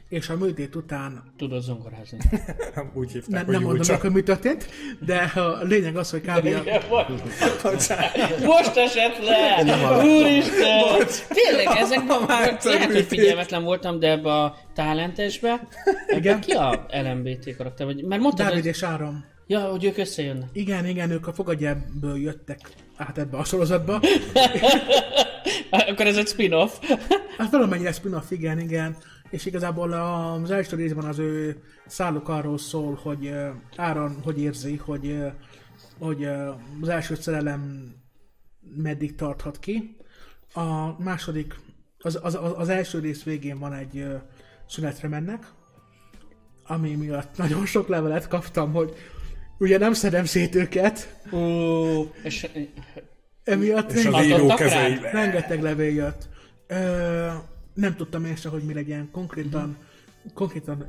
és a műtét után Tudod zongorázni. <laughs> Úgy hívták, nem, hogy nem mondom, Júlcsa. akkor mi történt, de a lényeg az, hogy kb. a. Most esett le! Úristen! Tényleg, ezek már lehet, hogy figyelmetlen voltam, de ebbe a talentesbe, ebben ki a LMBT karakter? Vagy, mert mondtad, Dávid hogy, és Áram. Ja, hogy ők összejönnek. Igen, igen, ők a fogadjából jöttek át ebbe a sorozatba. <laughs> Akkor ez egy spin-off. <laughs> Hát valamennyire spin-off, igen, igen. És igazából az első részben az ő szálluk arról szól, hogy Áron hogy érzi, hogy, hogy az első szerelem meddig tarthat ki. A második, az, az, az, első rész végén van egy szünetre mennek, ami miatt <laughs> nagyon sok levelet kaptam, hogy ugye nem szedem szét őket, Ó, és emiatt És az rengeteg, író Adottak kezei. rengeteg levél jött. Ö, nem tudtam én se, hogy mi legyen konkrétan, konkrétan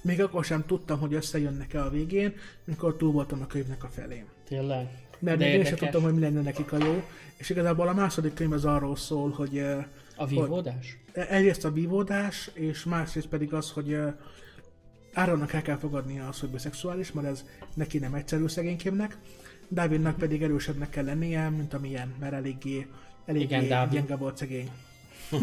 még akkor sem tudtam, hogy összejönnek-e a végén, mikor túl voltam a könyvnek a felén. tényleg. Mert De még én sem érdekes. tudtam, hogy mi lenne nekik a jó, és igazából a második könyv az arról szól, hogy A vívódás? egyrészt a vívódás, és másrészt pedig az, hogy uh, Áronnak el kell fogadnia az, hogy biszexuális, mert ez neki nem egyszerű szegénykémnek. Dávidnak pedig erősebbnek kell lennie, mint amilyen, mert eléggé, eléggé Igen, gyenge volt szegény. <laughs>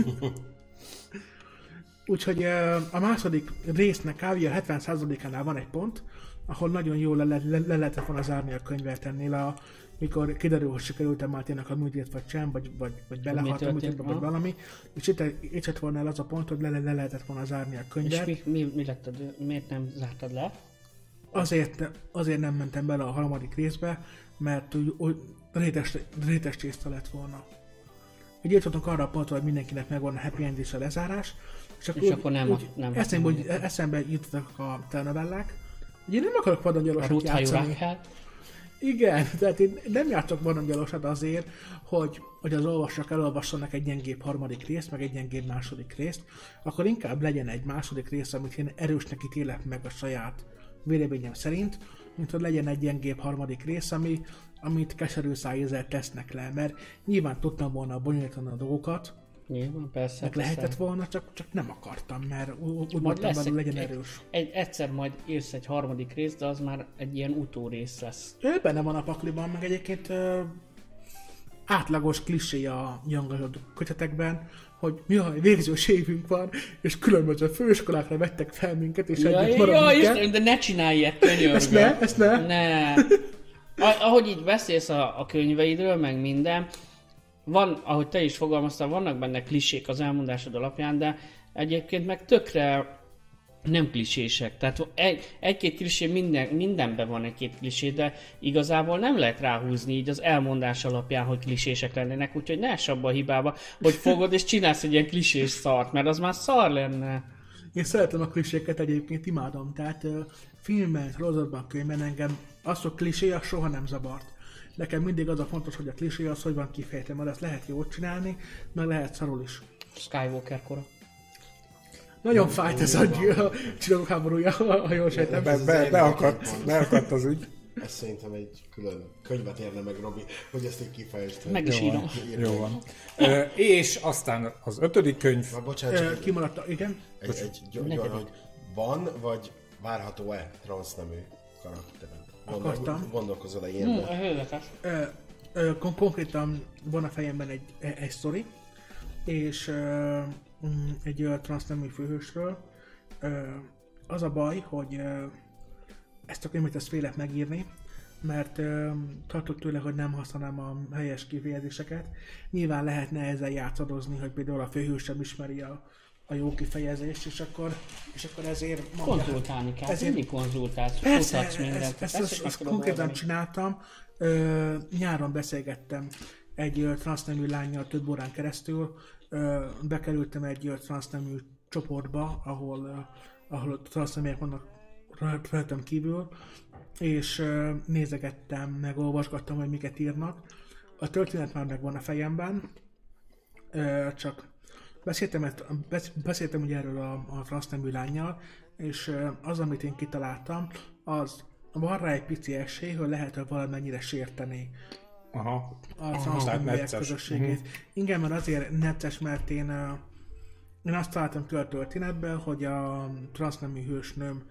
Úgyhogy a második résznek kb. a 70%-ánál van egy pont, ahol nagyon jól le, le, le lehetett volna zárni a könyvet ennél, a, mikor kiderül, hogy sikerült-e Máténak a műtét, vagy sem, vagy, vagy, vagy belehalt a műtétbe, vagy valami, és itt, itt lett volna el az a pont, hogy le, le lehetett volna zárni a És könyvet. mi, mi, mi lett a Miért nem zártad le? Azért, azért nem mentem bele a harmadik részbe, mert úgy, úgy rétes, rétes tészta lett volna. Ugye jutottunk arra a pontra, hogy mindenkinek megvan a happy end és a lezárás, és És akkor nem- nem- eszembe, úgy, eszembe jutottak a telenovellák, hogy én nem akarok Ruth játszani. Hayurákhát? Igen, tehát én nem játszok vadongyalosat azért, hogy, hogy az olvasók elolvassanak egy gyengébb harmadik részt, meg egy gyengébb második részt, akkor inkább legyen egy második rész, amit én erősnek ítélek meg a saját véleményem szerint, mint hogy legyen egy gyengébb harmadik rész, ami, amit keserű szájézzel tesznek le, mert nyilván tudtam volna bonyolítani a dolgokat, Nyilván, persze. meg persze. lehetett volna, csak, csak nem akartam, mert úgy Majd lesz egy, legyen egy, erős. egy, egyszer majd írsz egy harmadik részt, de az már egy ilyen utórész lesz. Ő benne van a pakliban, meg egyébként ö, átlagos klisé a young adult kötetekben, hogy jaj, végzős évünk van, és különböző főiskolákra vettek fel minket, és Ja, együtt maradunk ja. Istenem, de ne csinálj ilyet, könyörgöm. Ezt ne, ezt ne. Ne. A- Ahogy így beszélsz a, a könyveidről, meg minden, van, ahogy te is fogalmaztál, vannak benne klisék az elmondásod alapján, de egyébként meg tökre nem klisések. Tehát egy, egy-két klisé, minden, mindenben van egy-két klisé, de igazából nem lehet ráhúzni így az elmondás alapján, hogy klisések lennének, úgyhogy ne abba a hibába, hogy <laughs> fogod és csinálsz egy ilyen klisés szart, mert az már szar lenne. Én szeretem a kliséket egyébként, imádom. Tehát filmben, sorozatban, könyvben engem az, hogy klisé, az soha nem zavart. Nekem mindig az a fontos, hogy a klisé az hogy van kifejtve, mert ezt lehet jól csinálni, meg lehet szarul is. Skywalker kora. Nagyon fájt ez a, a csillagok háborúja, ha jól sejtem. Be, be, beakadt, beakadt az ügy. Ez szerintem egy külön könyvet érne meg, Robi, hogy ezt így kifejtsd. Meg is írom. Jó van. Ö, és aztán az ötödik könyv, Na, bocsánat, csak Ö, egy, Kimaradt, a- igen. egy, egy gy- Negyedik. gyor, hogy van, vagy várható-e transznemű karakter? Akartam. gondolkozol-e ilyenben? a. Ö, ö, kon- konkrétan van a fejemben egy, e- egy sztori, és ö, mm, egy ö, transznemű főhősről. Ö, az a baj, hogy ö, ezt a könyvet ezt félek megírni, mert ö, tartok tőle, hogy nem használom a helyes kifejezéseket. Nyilván lehetne ezzel játszadozni, hogy például a főhős sem ismeri a, a jó kifejezést, és akkor, és akkor ezért mondja, Konzultálni kell, Ezért- mindig konzultálsz, Persze, kutatsz mindent. ezt, ezt, ezt, ezt konkrétan csináltam. Ö, nyáron beszélgettem egy transznemű lányjal több órán keresztül. Ö, bekerültem egy transznemű csoportba, ahol, ö, ahol transzneműek vannak rajtam kívül, és ö, nézegettem, meg olvasgattam, hogy miket írnak. A történet már megvan a fejemben, Ö, csak beszéltem, beszéltem ugye erről a, a transznemű lányjal, és az, amit én kitaláltam, az van rá egy pici esély, hogy lehet, hogy valamennyire sérteni aha, a transzneműek közösségét. Igen, mert azért necces, mert én, én azt találtam ki a történetben, hogy a transznemű hősnőm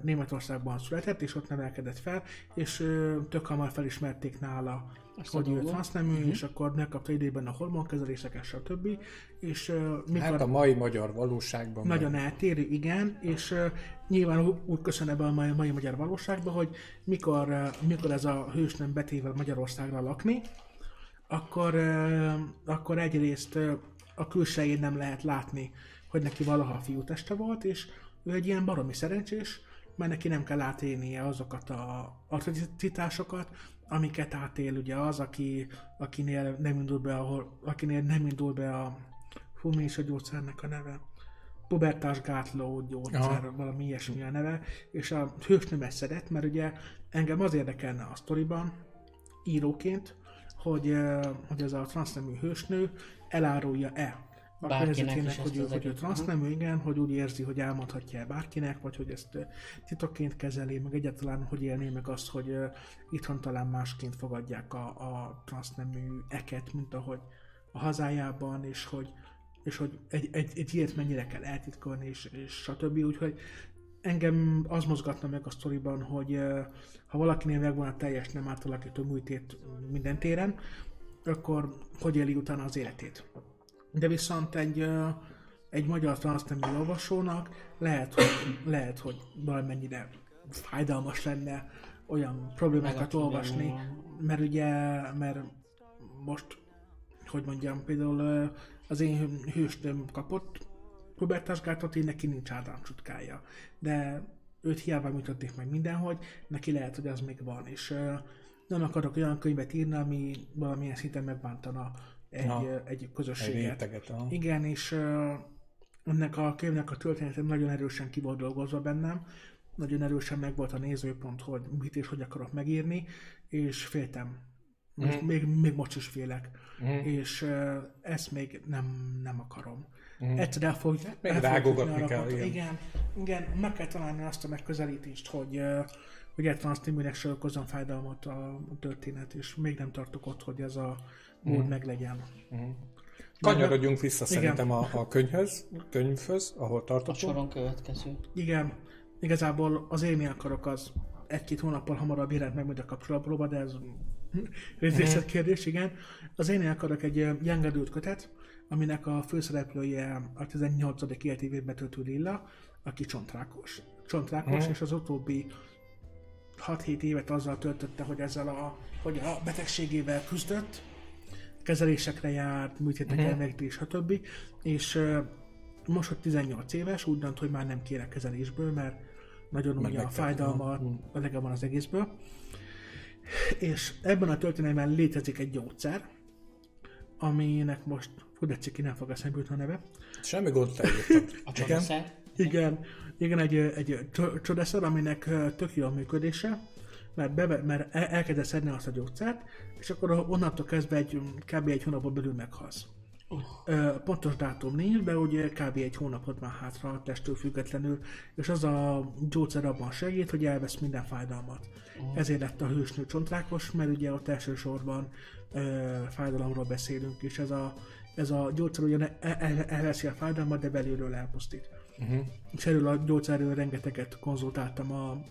Németországban született, és ott nevelkedett fel, és tök hamar felismerték nála, Azt hogy ő transznemű, és akkor megkapta időben a hormonkezeléseket, stb. És ö, mikor hát a mai magyar valóságban. nagyon meg- eltérő, igen, és uh, nyilván úgy köszön ebbe a mai, mai magyar valóságba, hogy mikor, uh, mikor ez a hős nem betéve Magyarországra lakni, akkor, uh, akkor egyrészt uh, a külsején nem lehet látni, hogy neki valaha fiúteste volt, és ő egy ilyen baromi szerencsés, mert neki nem kell átélnie azokat a atrocitásokat, amiket átél ugye az, aki, akinél nem indul be, ahol, akinél nem indul be a, fú, mi is a gyógyszernek a neve? pubertásgátló gyógyszer, Aha. valami ilyesmi a neve, és a hősnőmet szedett, mert ugye engem az érdekelne a sztoriban, íróként, hogy, ö, hogy ez a transznemű hősnő elárulja-e a környezetének, hogy ő, hogy ő transznemű, igen, hogy úgy érzi, hogy elmondhatja -e bárkinek, vagy hogy ezt titokként kezeli, meg egyáltalán hogy élné meg azt, hogy ö, itthon talán másként fogadják a, a transznemű eket, mint ahogy a hazájában, és hogy, és hogy egy, egy, egy ilyet mennyire kell eltitkolni, és, és stb. Úgyhogy engem az mozgatna meg a sztoriban, hogy ö, ha valakinél megvan a teljes nem átalakító műtét minden téren, akkor hogy éli utána az életét. De viszont egy, egy magyar transznemű olvasónak lehet, hogy, lehet, hogy valamennyire fájdalmas lenne olyan problémákat olvasni, mert ugye, mert most, hogy mondjam, például az én hő- hősnőm kapott pubertásgátot, én neki nincs áramcsutkája. De őt hiába műtötték meg mindenhogy, neki lehet, hogy az még van, és nem akarok olyan könyvet írni, ami valamilyen szinten megbántana egy, egy Egy közösséget. réteget. aha. Igen, és uh, ennek a könyvnek a története nagyon erősen ki volt dolgozva bennem, nagyon erősen meg volt a nézőpont, hogy mit és hogy akarok megírni, és féltem. Most, Mhm. még, még most is félek. Mhm. És uh, ezt még nem, nem akarom. Mhm. Egyszer el fog, még el rágogatni kell, igen. igen. Igen, meg kell találni azt a megközelítést, hogy, uh, hogy egyáltalán azt timűnek se okozzon fájdalmat a, a történet, és még nem tartok ott, hogy ez a mód Mhm. meglegyen. Kanyarodjunk vissza Igen. szerintem a, a könyvhöz, könyvhöz, ahol A tartottunk. soron következő. Igen, igazából az én akarok az egy-két hónappal hamarabb jelent meg, mint a kapcsolatpróba, de ez <laughs> részletkérdés, igen. Az én akarok egy Adult kötet, aminek a főszereplője a 18. életévét betöltő Lilla, aki csontrákos. Csontrákos, Mhm. és az utóbbi 6-7 évet azzal töltötte, hogy ezzel a, hogy a betegségével küzdött, kezelésekre járt, Mhm. megdés, stb. És most, hogy 18 éves, úgy dönt, hogy már nem kérek kezelésből, mert nagyon ugye a fájdalma Mhm. a lege van az egészből. És ebben a történetben létezik egy gyógyszer, aminek most, fú, de ciki nem fog eszembe jutni a neve. Semmi gond. A Igen? csodaszer. Igen, igen egy, egy cso- csodaszer, aminek tök jó a működése, mert, beve, mert el- elkezded szedni azt a gyógyszert, és akkor onnantól kezdve egy, kb. egy hónapon belül meghalsz. Ö, Pontos dátum nincs, de ugye kb. egy hónapot már hátra a testtől függetlenül, és az a gyógyszer abban segít, hogy elvesz minden fájdalmat. Ezért lett a hősnő csontrákos, mert ugye ott elsősorban ö, fájdalomról beszélünk, és ez a, ez a gyógyszer ugye el, el, elveszi a fájdalmat, de belülről elpusztít. Uh-huh. És erről a gyógyszerről rengeteget konzultáltam a,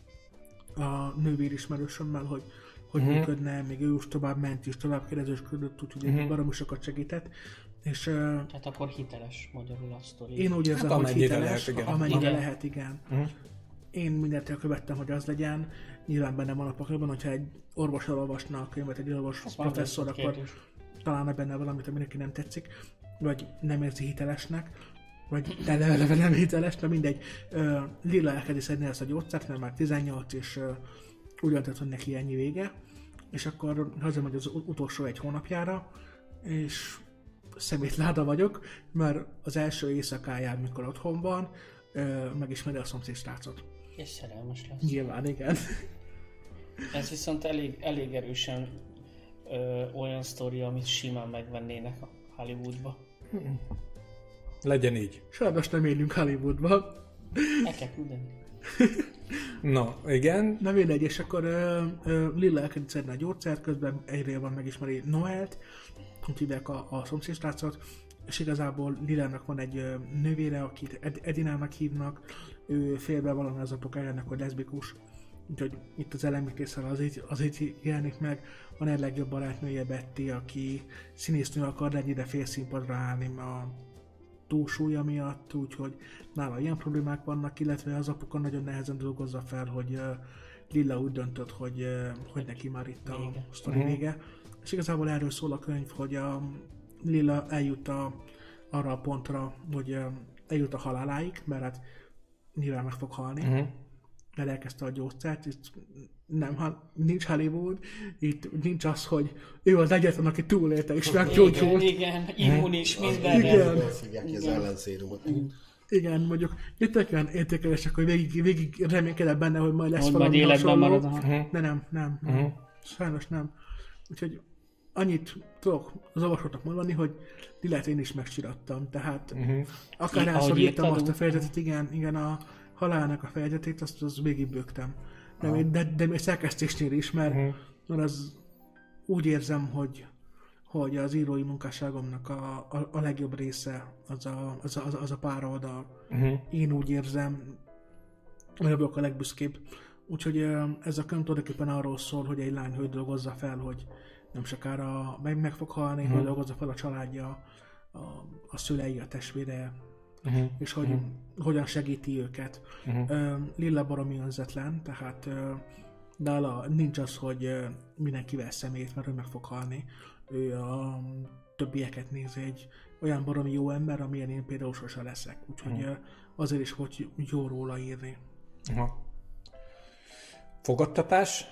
a nővér ismerősömmel, hogy hogy Mhm. uh-huh. működne, még ő is tovább ment és tovább kérdezősködött, úgyhogy Mhm. uh-huh. baromi sokat segített. És uh, Tehát akkor hiteles magyarul a sztori. én úgy érzem, Hát hogy hiteles, lehet, igen. amennyire Igen. lehet, igen. Uh-huh. Én mindent elkövettem, hogy az legyen. Nyilván benne van a pakliban, hogyha egy orvos elolvasna a könyvet, egy orvos már professzor, akkor találna benne valamit, ami neki nem tetszik, vagy nem érzi hitelesnek, vagy eleve eleve nem hiteles, de mindegy. Ö, Lilla elkezdi szedni ezt a gyógyszert, mert már 18, és ö, úgy döntött, hogy neki ennyi vége, és akkor hazamegy az ut- utolsó egy hónapjára, és szemétláda vagyok, mert az első éjszakáján, mikor otthon van, ö, megismeri a szomszéd srácot. És szerelmes lesz. Nyilván, igen. Ez viszont elég, elég erősen ö, olyan sztori, amit simán megvennének a Hollywoodba. Legyen így. Sajnos nem élünk Hollywoodban. El kell küldeni. <laughs> Na, igen. Na mindegy, és akkor ö, ö, Lilla elkezdi szedni a gyógyszert, közben egyre van megismeri Noelt, úgy hívják a, a szomszédstrácot, és igazából Lillának van egy ö, nővére, akit Ed- Edinának hívnak, ő félbe valami az apukájának, hogy leszbikus, úgyhogy itt az elemítésre az így, az így jelenik meg. Van egy legjobb barátnője Betty, aki színésznő akar lenni, de fél színpadra állni a túlsúlya miatt, úgyhogy nála ilyen problémák vannak, illetve az apuka nagyon nehezen dolgozza fel, hogy Lilla úgy döntött, hogy, hogy neki már itt a Vége. sztori Mhm. vége. És igazából erről szól a könyv, hogy a Lilla eljut a, arra a pontra, hogy eljut a haláláig, mert hát nyilván meg fog halni, Uh-huh. Mert elkezdte a gyógyszert, itt nem, ha nincs Hollywood, itt nincs az, hogy ő az egyetlen, aki túlélte és Igen, meggyógyult. igen, immunis. Igen. Ebből szívják ki az Igen. ellenszérumot. Igen, mondjuk jöttek olyan értékelések, hogy végig, végig reménykedett benne, hogy majd lesz Hogy majd valami életben hasonló. marad. aha. De nem, nem, nem. Mhm. Sajnos nem. Úgyhogy annyit tudok az olvasóknak mondani, hogy Lilát én is megsirattam, tehát Mhm. akár I- elszor ahogy írtam írtad, azt a fejezetet, igen, igen, a halálnak a fejezetét, azt az végigbőgtem. De, még, de, de még szerkesztésnél is, mert, Mhm. mert az úgy érzem, hogy hogy az írói munkásságomnak a, a, a legjobb része az a, az a, az a, pár oldal. Mhm. Én úgy érzem, hogy vagyok a legbüszkébb. Úgyhogy ez a könyv tulajdonképpen arról szól, hogy egy lány hogy dolgozza fel, hogy nem sokára meg, meg fog halni, Mhm. hogy dolgozza fel a családja, a, a szülei, a testvére, Mhm. és hogy hogyan segíti őket. Ö, Lilla baromi önzetlen, tehát nála nincs az, hogy mindenkivel szemét, mert ő meg fog halni. Ő a többieket nézi egy olyan baromi jó ember, amilyen én például sose leszek. Úgyhogy ö, azért is volt jó róla írni. Aha. Fogadtatás?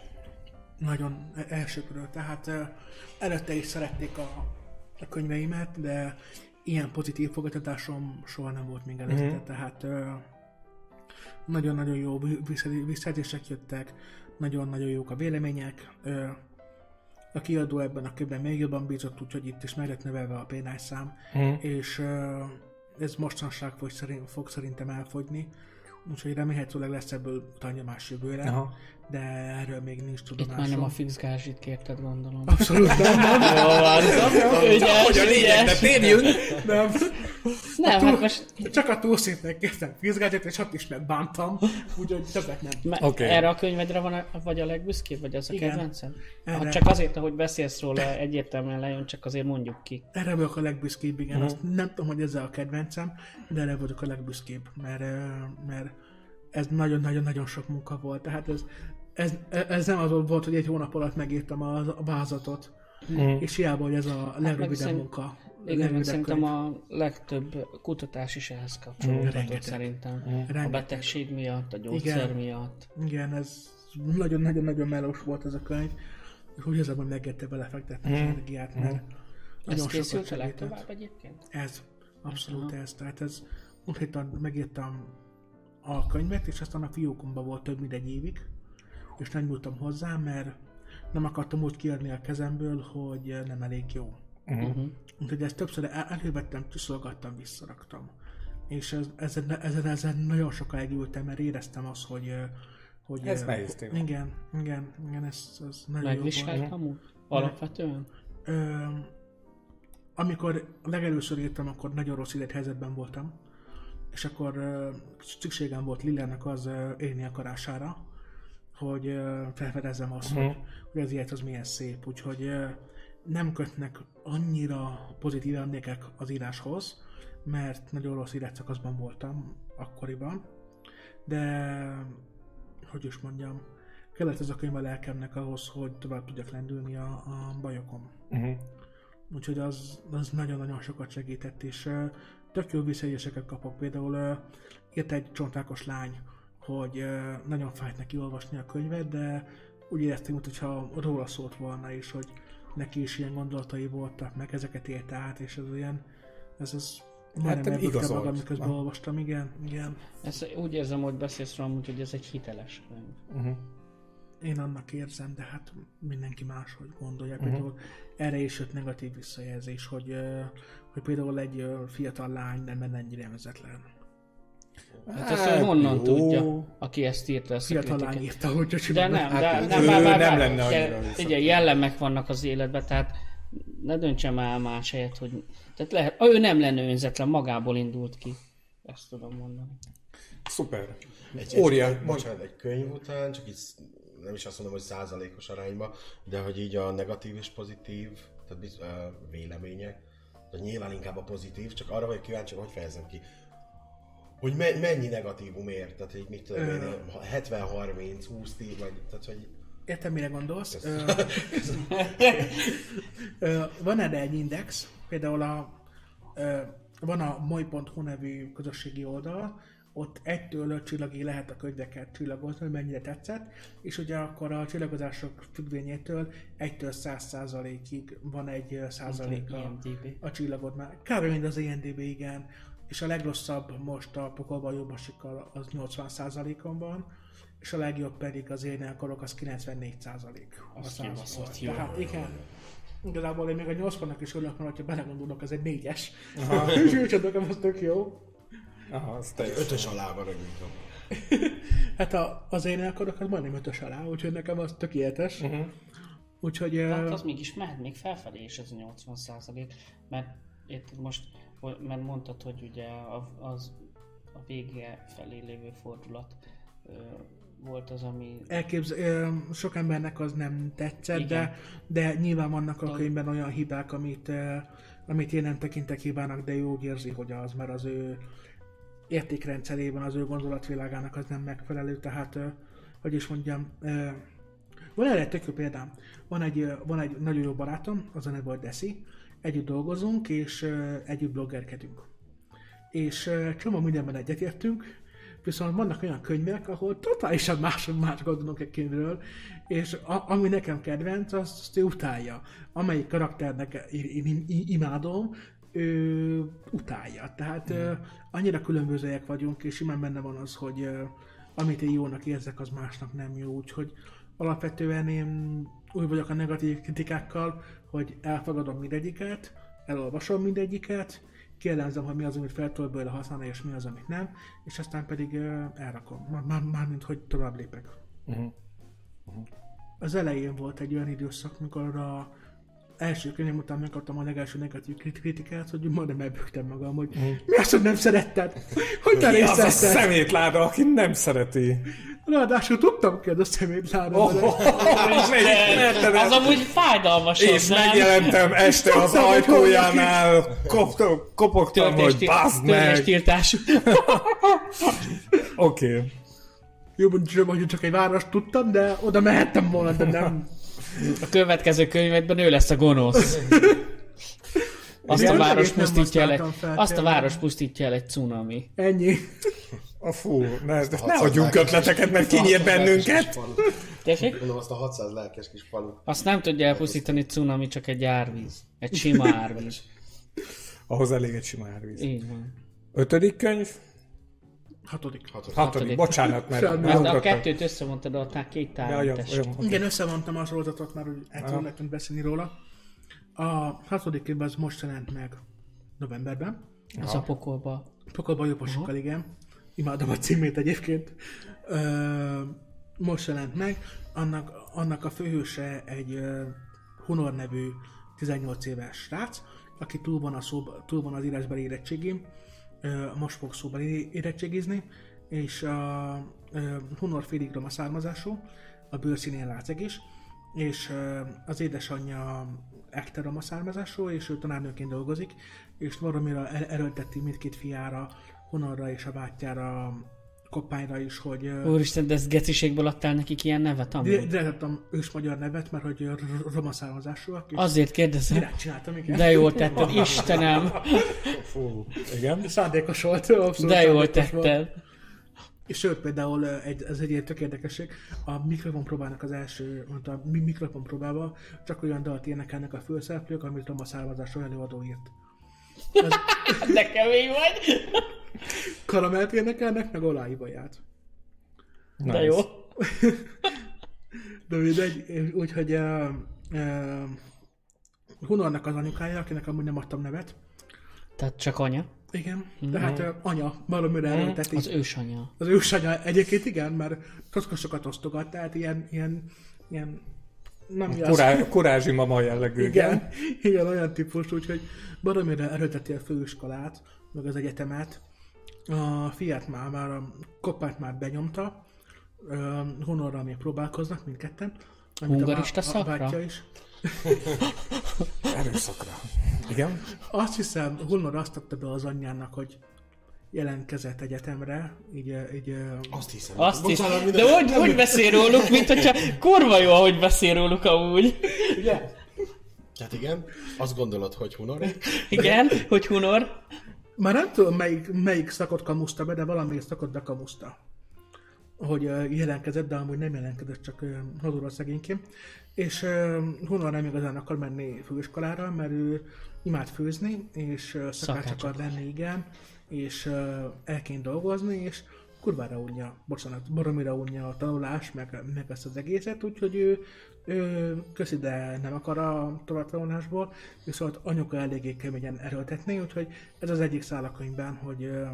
Nagyon e- elsőkről. Tehát előtte is szerették a, a könyveimet, de ilyen pozitív fogadtatásom soha nem volt még előtte. Mhm. Tehát nagyon-nagyon jó vissza- visszajelzések jöttek, nagyon-nagyon jók a vélemények. A kiadó ebben a könyvben még jobban bízott, úgyhogy itt is meg lett növelve a pénányszám, Mhm. és ez mostanság fog, szerint, fog szerintem elfogyni, úgyhogy remélhetőleg lesz ebből utányomás jövőre, Aha. de erről még nincs Itt tudomásom. már nem a fix gázsit kérted, gondolom. Abszolút nem, nem, Jó. Ügyes, Hogy a lényegbe ügyes. térjünk? nem. Nem, túl- hát most Csak a túlszintnek kértem fizgágyat, és ott is megbántam, úgyhogy többet nem. me- Oké. erre a könyvedre van a, vagy a legbüszkébb, vagy az a Igen. kedvenced? Erre. Ha csak azért, ahogy beszélsz róla, egyértelműen lejön, csak azért mondjuk ki. Erre vagyok a legbüszkébb, igen. Mhm. Azt nem tudom, hogy ez a kedvencem, de erre vagyok a legbüszkébb, mert, mert ez nagyon-nagyon-nagyon sok munka volt. Tehát ez, ez, ez nem az volt, hogy egy hónap alatt megírtam a, a vázatot, Mhm. és hiába, hogy ez a legrövidebb szerint- munka. Igen, meg szerintem a legtöbb kutatás is ehhez kapcsolódott Rengeteg. szerintem. A Rengeteg. betegség miatt, a gyógyszer Igen. miatt. Igen, ez nagyon-nagyon-nagyon melós volt ez a könyv, és úgy érzem, hogy megérte belefektetni az energiát, mert Ez nagyon sokat készült a legtovább egyébként? Ez, abszolút ez. Tehát ez, konkrétan megírtam a könyvet, és aztán a fiókomban volt több mint egy évig, és nem nyúltam hozzá, mert nem akartam úgy kiadni a kezemből, hogy nem elég jó. Uh-huh. Úgyhogy ezt többször el- elővettem, tiszolgattam, visszaraktam. És ez, ezen, ezen, ezen nagyon sokáig ültem, mert éreztem azt, hogy hogy Ez ö, nehéz téma. Igen, igen, igen, ez, ez nagyon jó volt. Megvizsgált amúgy? Alapvetően? Ö, amikor legelőször írtam, akkor nagyon rossz élethelyzetben voltam, és akkor ö, szükségem volt Lillának az ö, élni akarására, hogy ö, felfedezzem azt, Mhm. hogy, hogy az élet az milyen szép, úgyhogy ö, nem kötnek annyira pozitív emlékek az íráshoz, mert nagyon rossz életszakaszban voltam akkoriban, de hogy is mondjam, kellett ez a könyv a lelkemnek ahhoz, hogy tovább tudjak lendülni a, a bajokon. Mhm. Úgyhogy az, az nagyon-nagyon sokat segített, és uh, tök jó visszajelzéseket kapok. Például uh, írt egy csontákos lány, hogy uh, nagyon fájt neki olvasni a könyvet, de úgy éreztem, mintha róla szólt volna is, hogy neki is ilyen gondolatai voltak, meg ezeket élte át, és ez ilyen, ez az Hát, elbuktam igazolt. magam, miközben Na. olvastam, igen, igen. Ez, úgy érzem, hogy beszélsz róla, amúgy, hogy ez egy hiteles könyv. Mhm. Én annak érzem, de hát mindenki máshogy gondolja. Mhm. Például erre is jött negatív visszajelzés, hogy, hogy például egy fiatal lány nem ennyire vezetlen. Hát ezt ő honnan jó. tudja, aki ezt írta, ezt a Fiatal kritikát? lány írta, hogy csak De nem, de Hát nem, ő vár, vár, nem lenne annyira. Ugye jellemek vannak az életben, tehát ne döntsem el más helyet, hogy... Tehát lehet, ő nem lenne önzetlen, magából indult ki. Ezt tudom mondani. Szuper. Egy, Óriás. egy, bocsánat, egy könyv után, csak így nem is azt mondom, hogy százalékos arányba, de hogy így a negatív és pozitív, tehát biz, uh, vélemények, de nyilván inkább a pozitív, csak arra vagyok kíváncsi, hogy fejezem ki. Hogy me- mennyi negatívum ér, tehát így mit tudom én, 70-30, 20-10, vagy, tehát hogy Értem, mire gondolsz. Van erre egy index, például a, ö, van a moly.hu nevű közösségi oldal, ott egytől öt csillagig lehet a könyveket csillagozni, hogy mennyire tetszett, és ugye akkor a csillagozások függvényétől egytől száz százalékig van egy százaléka IMDb. a csillagodnál. Kb. mint az IMDB, igen. És a legrosszabb most a pokolban jobbasikkal az 80%-on van, és a legjobb pedig az én akarok, az 94% a Azt százból. kibaszott jó. Tehát igen, igazából én még a 80-nak is örülök, mert ha belegondolok, az egy 4-es. Aha. <laughs> És úgy nekem az tök jó. Aha, az teljes. Ötös alá van. <laughs> Hát a, az én akarok, az majdnem 5-ös alá, úgyhogy nekem az tökéletes. Uh-huh. Úgyhogy... Hát az mégis mehet még felfelé is ez a 80 százalék, mert érted most, mert mondtad, hogy ugye az a vége felé lévő fordulat volt az, ami elképz, ö, sok embernek az nem tetszett, Igen. de, de nyilván vannak a könyvben olyan hibák, amit, amit én nem tekintek hibának, de úgy érzi, hogy az, mert az ő értékrendszerében, az ő gondolatvilágának az nem megfelelő, tehát, hogy is mondjam, van erre egy tök jó példám. Van egy, van egy nagyon jó barátom, az a neve a Desi, együtt dolgozunk, és együtt bloggerkedünk. És csomó mindenben egyetértünk, viszont vannak olyan könyvek, ahol totálisan más, más gondolunk egy könyvről, és a, ami nekem kedvenc, azt, azt ő utálja. Amelyik karakternek én, én im- imádom, ő utálja. Tehát mm. annyira különbözőek vagyunk, és simán benne van az, hogy amit én jónak érzek, az másnak nem jó. Úgyhogy alapvetően én úgy vagyok a negatív kritikákkal, hogy elfogadom mindegyiket, elolvasom mindegyiket, kielemzem, hogy mi az, amit fel tudok belőle használni, és mi az, amit nem, és aztán pedig elrakom. Már, már, mármint, hogy tovább lépek. Uh-huh. Az elején volt egy olyan időszak, mikor a első könyvem után megkaptam a legelső negatív krit- kritikát, hogy majdnem elbögtem magam, hogy mi az, hogy nem szeretted? Hogy te Ki az a szemétláda, aki nem szereti? Ráadásul tudtam ki az a szemétláda. Oh, melyik merted az amúgy fájdalmas, És nem? megjelentem este az Tudtam, hogy ajtójánál, kop- kopogtam, hogy baszd meg. Oké. Okay. Jó, mondjuk, hogy csak egy város tudtam, de oda mehettem volna, de nem. A következő könyvedben ő lesz a gonosz. Azt a város pusztítja el, egy, azt a város pusztítja el egy cunami. Ennyi. A fú, ne, ne A 600 adjunk ötleteket, mert kinyír 600 lelkes bennünket. Tessék? Mondom, azt a 600 lelkes kis falu. Azt nem tudja elpusztítani cunami, csak egy árvíz. Egy sima árvíz. Ahhoz elég egy sima árvíz. Így van. Ötödik könyv? Hatodik. Hatodik. Hatodik. Hatodik. Bocsánat, mert Semmi. A kettőt összemondtad, a tá- két tárgy ja, oké. Igen, összevontam a sorozatot, mert úgy el Aha. tudunk nekünk beszélni róla. A hatodik évben az most jelent meg novemberben. Az a pokolba. Pokolban jogosokkal, igen. Imádom a címét egyébként. Ö, most jelent meg. Annak, annak a főhőse egy ö, Hunor nevű 18 éves srác, aki túl van, a szóba, túl van az írásbeli érettségén, most fog szóbeli érettségizni, és a ö, Hunor félig roma származású, a bőrszínén látszik is, és az édesanyja ekte roma származású, és ő tanárnőként dolgozik, és valamire el- erőlteti mindkét fiára, Honorra és a bátyjára, Koppányra is, hogy Úristen, de ezt geciségből adtál nekik ilyen nevet, amúgy? Direkt adtam ős magyar nevet, mert hogy roma származásúak, Azért kérdezem. direkt csináltam, igen. De jól tetted, Istenem! Fú, igen. Szándékos volt, abszolút De jól szándékos volt. tetted. És sőt, például egy, ez egy ilyen tök érdekesség, a mikrofon próbának az első, mondta, a mi- mikrofon próbába csak olyan dalt énekelnek a főszereplők, amit roma származású előadó írt. De kemény vagy! Karamelt énekelnek, meg oláibaját. De Nice. jó. <laughs> De mindegy, úgyhogy uh, uh, Hunornak az anyukája, akinek amúgy nem adtam nevet. Tehát csak anya. Igen, de hát uh, anya, valamire erőlteti. Az ősanya. Az ősanya egyébként igen, mert toszkosokat osztogat, tehát ilyen, ilyen, ilyen nem. Kurá, kurázsi mama jellegű, igen. Igen, igen, olyan típus, úgyhogy baromira erőlteti a főiskolát, meg az egyetemet. A fiát már, már a koppát már benyomta, Honorral még próbálkoznak mindketten. a Hungarista a szakra? bátyja is. Erőszakra. Igen? Azt hiszem, Honor azt adta be az anyjának, hogy jelentkezett egyetemre, így, így Azt hiszem. Azt. Bocsánat, De minden- hogy, hogy beszél róluk, mint hogyha kurva jó, ahogy beszél róluk amúgy. ugye? Hát igen, azt gondolod, hogy Hunori? Igen, hogy Hunor. Már nem tudom, melyik, melyik szakot kamuszta be, de valamelyik szakot bekamuszta. hogy jelentkezett, de amúgy nem jelentkezett, csak ö, hazudott szegényként. És Hunor nem igazán akar menni főiskolára, mert ő imád főzni, és szakács akar. lenni, igen, és ö, elként dolgozni, és kurvára unja, bocsánat, baromira unja a tanulás, meg, meg ezt az egészet, úgyhogy ő, ő köszi, de nem akar a továbbtanulásból, viszont anyuka eléggé keményen erőltetné, úgyhogy ez az egyik szál a könyvben, hogy ö,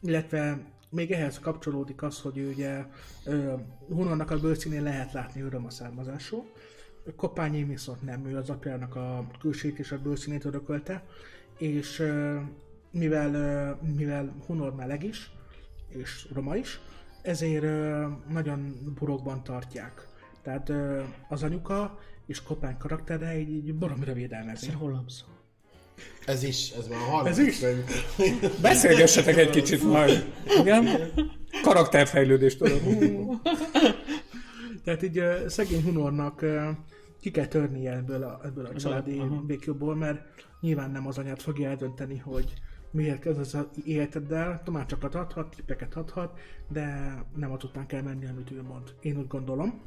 illetve még ehhez kapcsolódik az, hogy ő ugye ö, Hunornak a bőrszínén lehet látni öröm a származású, Kopányi viszont nem, ő az apjának a külsét és a bőrszínét örökölte, és mivel, mivel Hunor meleg is, és roma is, ezért nagyon burokban tartják. Tehát az anyuka és Kopány karaktere így, így baromira védelmezi. Ez rólam szól. Ez is, ez már a harmadik Ez is? könyv. Beszélgessetek egy kicsit majd. Igen? Karakterfejlődést tudod. Tehát így szegény Hunornak ki kell törni ebből a, ebből a családi békjóból, mert nyilván nem az anyát fogja eldönteni, hogy miért kezd az életeddel, tanácsokat adhat, tippeket adhat, de nem ott után kell menni, amit ő mond. Én úgy gondolom.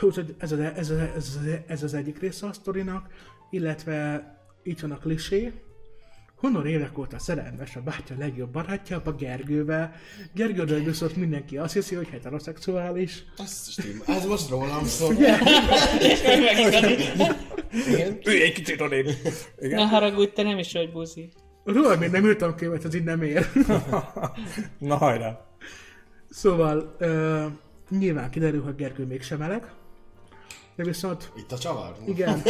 Úgyhogy ez az, ez, az, ez, az, ez az egyik része a sztorinak, illetve itt van a klisé, Honor évek óta szerelmes a bátya legjobb barátja, a Gergővel. Gergőről viszont mindenki azt hiszi, hogy heteroszexuális. Ez most rólam szól. <laughs> Igen. <laughs> Ülj egy kicsit odébb. Ne Igen? haragudj, te nem is vagy buzi. Róla még nem írtam könyvet, ez így nem ér. <laughs> Na hajrá. Szóval uh, nyilván kiderül, hogy Gergő mégsem meleg. De viszont Itt a csavar? igen,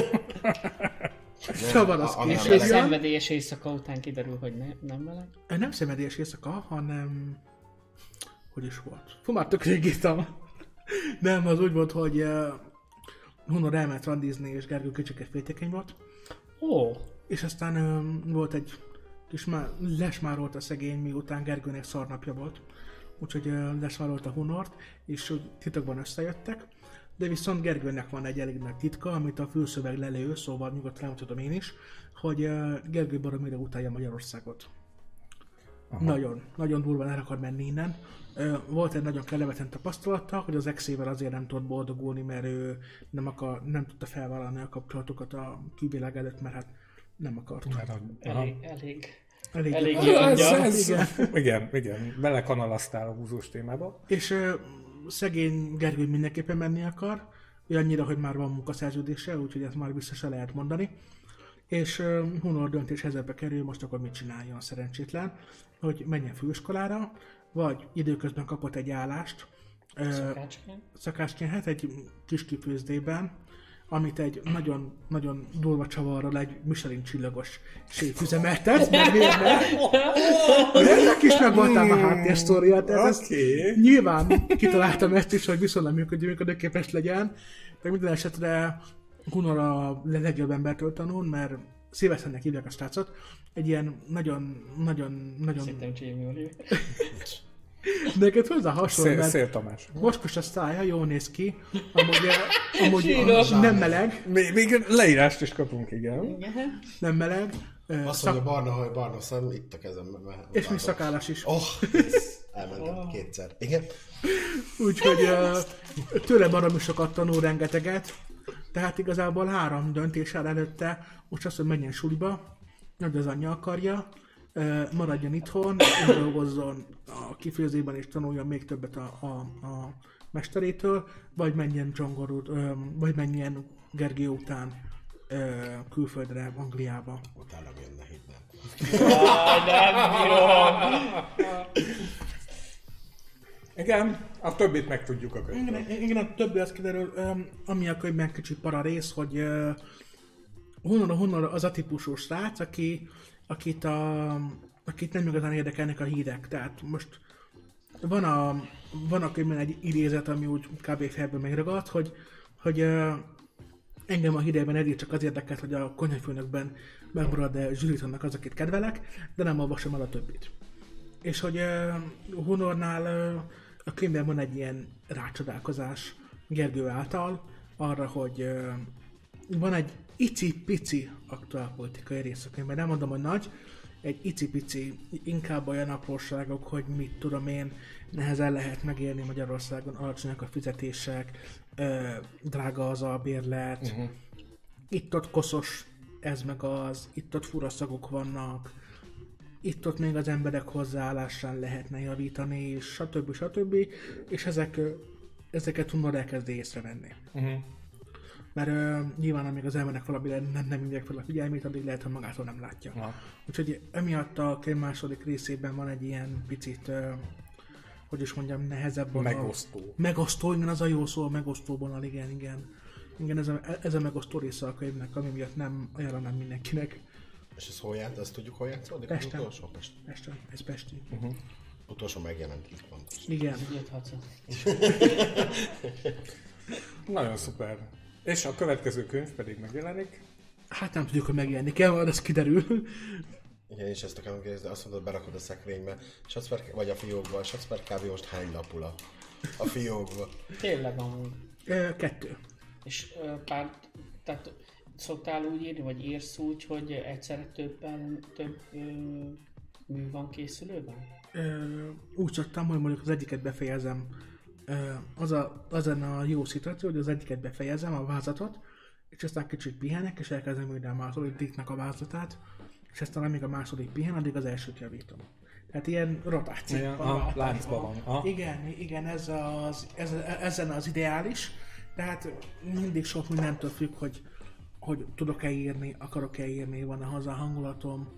<laughs> csavar az a- a- És szenvedélyes éjszaka után kiderül, hogy ne, nem meleg. Nem szenvedélyes éjszaka, hanem... Hogy is volt? Fú, már tök rég írtam. Nem, az úgy volt, hogy Hunor elment randizni, és Gergő kicsiket féltékeny volt. Ó, És aztán um, volt egy kis már lesmárolt a szegény, miután Gergőnek szarnapja volt. Úgyhogy uh, lesmárolt a Hunort, és úgy titokban összejöttek. De viszont Gergőnek van egy elég nagy titka, amit a fülszöveg lelő, szóval nyugodtan elmondhatom én is, hogy uh, Gergő baromira utálja Magyarországot. Aha. Nagyon, nagyon durván el akar menni innen. Volt egy nagyon kellemetlen tapasztalata, hogy az exével azért nem tudott boldogulni, mert ő nem, akar, nem tudta felvállalni a kapcsolatokat a külvilág előtt, mert hát nem akart. Mert a- aha. elég, elég. Elég, elég. Ez, ez, Igen. igen, igen. Belekanalaztál a húzós témába. És ö, szegény Gergő mindenképpen menni akar, ő annyira, hogy már van munkaszerződése, úgyhogy ezt már vissza se lehet mondani. És Hunor döntés ezekbe kerül, most akkor mit csináljon szerencsétlen, hogy menjen főiskolára, vagy időközben kapott egy állást, Szakácsként. szakásként, hát egy kis kifőzdében, amit egy nagyon, nagyon durva csavarral egy Michelin csillagos sét üzemeltet, mert miért ne? Ennek is megvoltam a háttérsztória, tehát ezt Oké. nyilván kitaláltam ezt is, hogy viszonylag működő, működőképes legyen, de minden esetre Gunnar a legjobb embertől tanul, mert Szilveszternek hívják a srácot, egy ilyen nagyon, nagyon, nagyon... Szerintem Jamie Oliver. <laughs> Neked hozzá hasonló, Szél, mert Szél Tamás. Mocskos a szája, jól néz ki, amúgy, amúgy nem meleg, Még, még leírást is kapunk, igen. Igen. nem meleg, Azt mondja, barna haj, barna szem, itt a kezem. és még szakállas is. Oh, elmentem kétszer. Igen. Úgyhogy eh, tőle baromi sokat tanul rengeteget, tehát igazából három döntés áll előtte, most azt, hogy menjen suliba, hogy az anyja akarja, maradjon itthon, dolgozzon a kifőzében és tanuljon még többet a, a, a mesterétől, vagy menjen Dzsongorút, vagy menjen Gergő után külföldre, Angliába. Utána jönne hidd el. Ah, nem bírom. Igen, a többit meg tudjuk a könyvben. Igen, igen, a többi az kiderül, ami a könyvben kicsit para rész, hogy honnan, honnan az a típusú srác, aki, akit, a, akit nem igazán érdekelnek a hírek. Tehát most van a, van a könyvben egy idézet, ami úgy kb. felből megragadt, hogy, hogy engem a hírében eddig csak az érdekelt, hogy a konyhafőnökben megmarad-e Zsuritonnak az, akit kedvelek, de nem olvasom el a többit. És hogy uh, Hunornál uh, a könyvben van egy ilyen rácsodálkozás Gergő által arra, hogy van egy icipici aktuálpolitikai rész a könyvben, nem mondom, hogy nagy, egy icipici, inkább olyan apróságok, hogy mit tudom én, nehezen lehet megélni Magyarországon, alacsonyak a fizetések, ö, drága az a bérlet, uh-huh. itt-ott koszos ez meg az, itt-ott fura szagok vannak, itt-ott még az emberek hozzáállásán lehetne javítani, és stb. stb. És ezek, ezeket tudod elkezdi észrevenni. Uh-huh. Mert ö, nyilván, amíg az embernek valamire nem, nem hívják fel a figyelmét, addig lehet, hogy magától nem látja. Ja. Úgyhogy emiatt a könyv második részében van egy ilyen picit, ö, hogy is mondjam, nehezebb. a- Megosztó. Megosztó, igen, az a jó szó, a megosztóban, igen, igen. Igen, ez a, ez a megosztó része a könyvnek, ami miatt nem ajánlanám mindenkinek. És ez hol járt, azt tudjuk hol játszódik? Az Pesten. utolsó? Pest. Pesten, ez Pesti. Utolsó megjelent itt pontos. Igen. <laughs> Nagyon szuper. És a következő könyv pedig megjelenik. Hát nem tudjuk, hogy megjelenik el, majd az kiderül. Igen, és ezt akarom kérdezni, de azt mondod, berakod a szekrénybe, Sacper, vagy a fiókba, a Sacper kb. most hány lapul a, fiókba? Tényleg amúgy. Kettő. És pár, tehát szoktál úgy írni, vagy írsz úgy, hogy egyszerre többen, több ö, mű van készülőben? Ö, úgy szoktam, hogy mondjuk az egyiket befejezem. Ö, az, a, az a jó szituáció, hogy az egyiket befejezem, a vázatot, és aztán kicsit pihenek, és elkezdem újra a másodiknak a vázatát, és aztán amíg a második pihen, addig az elsőt javítom. Tehát ilyen rotáció. Igen, van a a láncban van. Aha. Igen, igen, ez az, ez, ezen az ideális. Tehát mindig sok mindentől függ, hogy, hogy tudok-e írni, akarok-e írni, van-e hozzá hangulatom.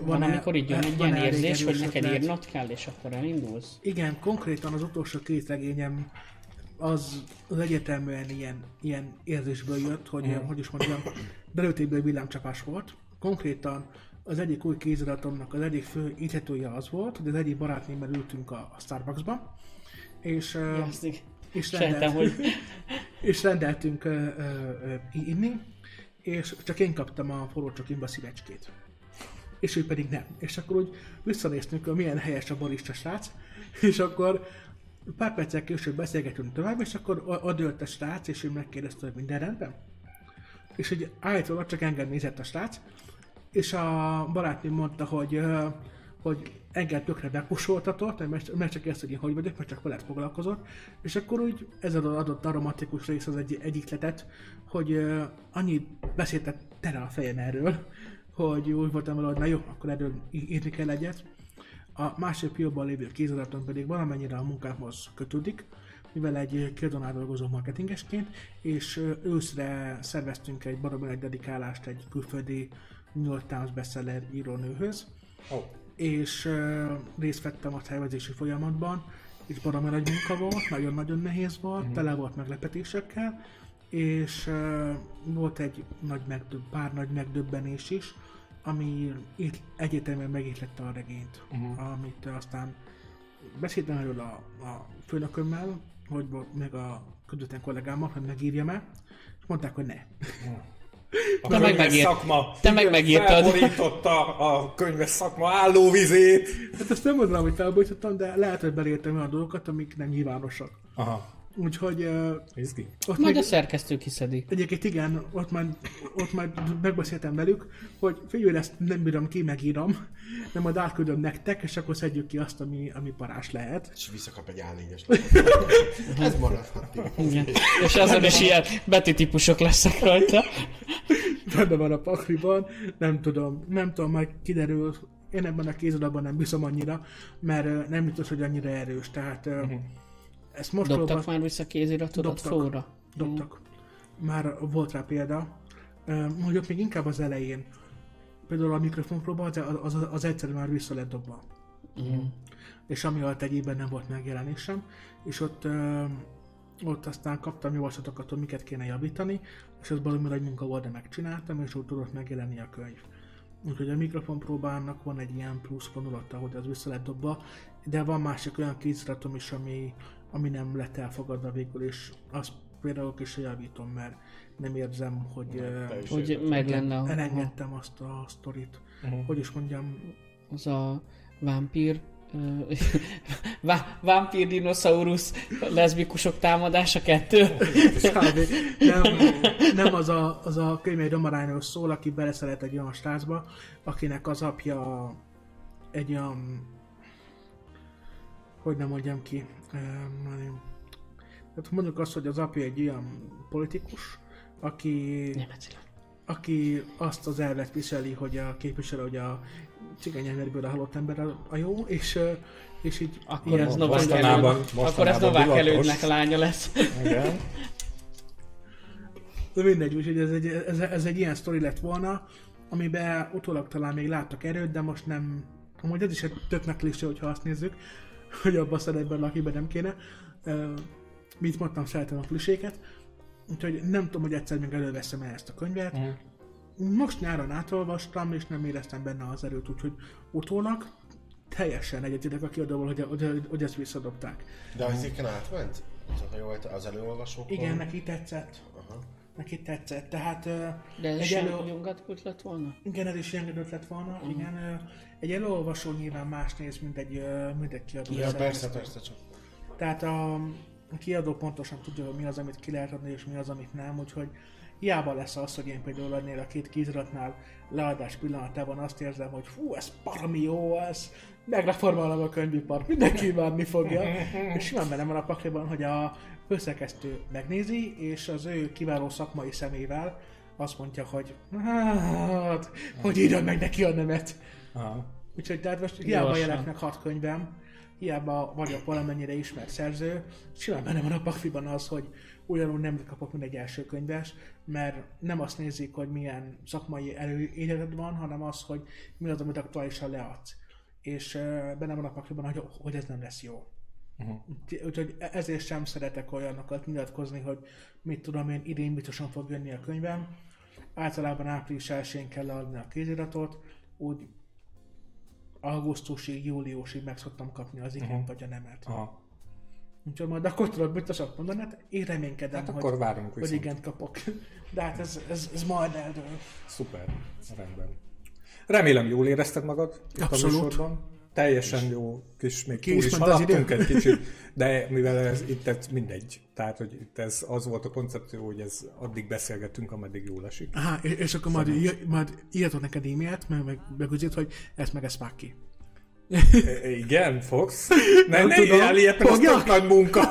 Van, amikor így jön egy ilyen érzés, hogy neked ötlet? írnod kell, és akkor elindulsz? Igen, konkrétan az utolsó két regényem az, az egyetemben ilyen, ilyen érzésből jött, hogy, mm. hogy is mondjam, belőtéből villámcsapás volt. Konkrétan az egyik új kéziratomnak az egyik fő íthetője az volt, hogy az egyik barátnémmel ültünk a, a Starbucksba, és, ö, Jaszik. és, Sejtem, rendelt, hogy <laughs> és rendeltünk ö, ö, inni, és csak én kaptam a forró csokimba szívecskét. És ő pedig nem. És akkor úgy visszanéztünk, hogy milyen helyes a barista srác, és akkor pár perccel később beszélgetünk tovább, és akkor odőlt a srác, és ő megkérdezte, hogy minden rendben. És hogy állítólag csak engem nézett a srác, és a barátnőm mondta, hogy, hogy engem tökre bepusoltatott, mert mert csak ezt, hogy én hogy vagyok, mert csak veled foglalkozott, és akkor úgy ez adott, adott aromatikus rész az egy, egyik letet, hogy ö, annyit beszéltek tere a fejem erről, hogy úgy voltam vele, na jó, akkor erről írni kell egyet. A másik fióban lévő kéziratom pedig valamennyire a munkámhoz kötődik, mivel egy kiadónál dolgozom marketingesként, és őszre szerveztünk egy baromi egy dedikálást egy külföldi New York Times bestseller írónőhöz, Oh. És uh, részt vettem a tervezési folyamatban, és baromi nagy munka volt, nagyon-nagyon nehéz volt, uh-huh. tele volt meglepetésekkel, és uh, volt egy nagy megdöbb, pár nagy megdöbbenés is, ami egyértelműen megítlette a regényt, uh-huh. amit aztán beszéltem erről a, a főnökömmel, hogy meg a közvetlen kollégámmal, hogy megírjam el, és mondták, hogy ne. A Te meg könyves megírt- szakma te meg megírtad. felborította a könyves szakma állóvizét. Hát ezt nem mondanám, hogy felbojtottam, de lehet, hogy belértem olyan dolgokat, amik nem nyilvánosak. Aha. Úgyhogy uh, ott Majd meg, a szerkesztő kiszedi. egyébként igen, ott már, ott már megbeszéltem velük, hogy figyelj, ezt nem bírom ki, megírom, de majd átküldöm nektek, és akkor szedjük ki azt, ami, ami parás lehet. És visszakap egy A4-es <laughs> Ez maradhat. Igen. És azon is ilyen beti típusok lesznek rajta. Benne van a pakliban, nem tudom, nem tudom, majd kiderül, én ebben a kézadabban nem bízom annyira, mert nem biztos, hogy annyira erős, tehát uh-huh. Ezt most Dobtak olvas- már vissza kéziratodat flóra? dobtak. Már volt rá példa. Mondjuk még inkább az elején. Például a mikrofonpróba, az, az, az egyszerűen már vissza lett dobva. Uh-huh. És ami alatt egyébben nem volt megjelenésem. És ott, ott aztán kaptam javaslatokat, hogy miket kéne javítani, és ez valami nagy munka volt, de megcsináltam, és úgy tudott megjelenni a könyv. Úgyhogy a mikrofonpróbának van egy ilyen plusz vonulata, hogy az vissza lett dobva, de van másik olyan kéziratom is, ami, ami nem lett elfogadva végül, és azt például is javítom, mert nem érzem, hogy ö, te is. Hogy meg lenne a, elengedtem azt a sztorit. Mhm. Hogy is mondjam, az a vámpír Ö, <laughs> Vá- Vampír dinoszaurusz leszbikusok támadása kettő. Nem, nem az, a, az a könyv egy romarányról szól, aki beleszeret egy olyan srácba, akinek az apja egy olyan... Hogy nem mondjam ki? Tehát mondjuk azt, hogy az apja egy olyan politikus, aki, Nemecileg. aki azt az elvet viseli, hogy a képviselő, hogy a cigány emberből a halott ember a, a jó, és, és így Akkor ilyen- ez Novák mostanában- akkor ez Novák elődnek a lánya lesz. Igen. De mindegy, úgyhogy ez egy, ez, ez egy ilyen sztori lett volna, amiben utólag talán még láttak erőt, de most nem... Amúgy ez is egy tök klisé, hogyha azt nézzük, hogy abban a szerepben, akiben nem kéne. Ö, Mint mondtam, szeretem a kliséket. Úgyhogy nem tudom, hogy egyszer még előveszem el ezt a könyvet. Mhm. Most nyáron átolvastam, és nem éreztem benne az erőt, úgyhogy utólag teljesen egyetértek a kiadóval, hogy, hogy, hogy ezt visszadobták. De az éken átment? Az, előolvasókon? Igen, neki tetszett. Aha. Neki tetszett. Tehát De ez egy sem elő... nyomgatkult lett volna? Igen, ez is ilyen lett volna, uh-huh. igen. Egy előolvasó nyilván más néz, mint egy, mint egy kiadó. Ja, persze, persze, csak Tehát a, a kiadó pontosan tudja, hogy mi az, amit ki lehet adni, és mi az, amit nem, úgyhogy hiába lesz az, hogy én például ennél a két kéziratnál leadás pillanatában azt érzem, hogy fú, ez parami jó, ez megreformálom a könyvipart, mindenki imádni fogja. és simán benne van a pakliban, hogy a főszerkesztő megnézi, és az ő kiváló szakmai szemével azt mondja, hogy hát, hogy írjam meg neki a nemet. Aha. Úgyhogy tehát most hiába jelent meg hat könyvem, hiába vagyok valamennyire ismert szerző, simán benne van a pakliban az, hogy ugyanúgy nem kapok, mint egy első könyves, mert nem azt nézik, hogy milyen szakmai előéleted van, hanem az, hogy mi az, amit aktuálisan leadsz. És benne van a pakliban, hogy, hogy ez nem lesz jó. Uh-huh. Úgyhogy e- ezért sem szeretek olyanokat nyilatkozni, hogy mit tudom én, idén biztosan fog jönni a könyvem. Általában április 1 kell leadni a kéziratot, úgy augusztusig, júliusig meg szoktam kapni az igen uh-huh. vagy a nemet. Aha. Úgyhogy majd akkor tudod biztosan mondani, hát én reménykedem, Hát hogy, akkor várunk hogy viszont. igent kapok. De hát ez, ez, ez majd eldől. Szuper, rendben. Remélem jól érezted magad itt Abszolút. a műsorban. Teljesen jó kis, még Ki túl is haladtunk egy kicsit, <laughs> de mivel ez, itt ez mindegy. Tehát, hogy itt ez az volt a koncepció, hogy ez addig beszélgetünk, ameddig jól esik. Aha, és, és akkor majd, ír- majd írjatok neked e-mailt, meg, meg, meg úgy, hogy ezt meg ezt vág ki. <laughs> Igen, fogsz? Ne, Nem ne tudom. írjál ilyet, mert Fogjak? nagy munka. <laughs>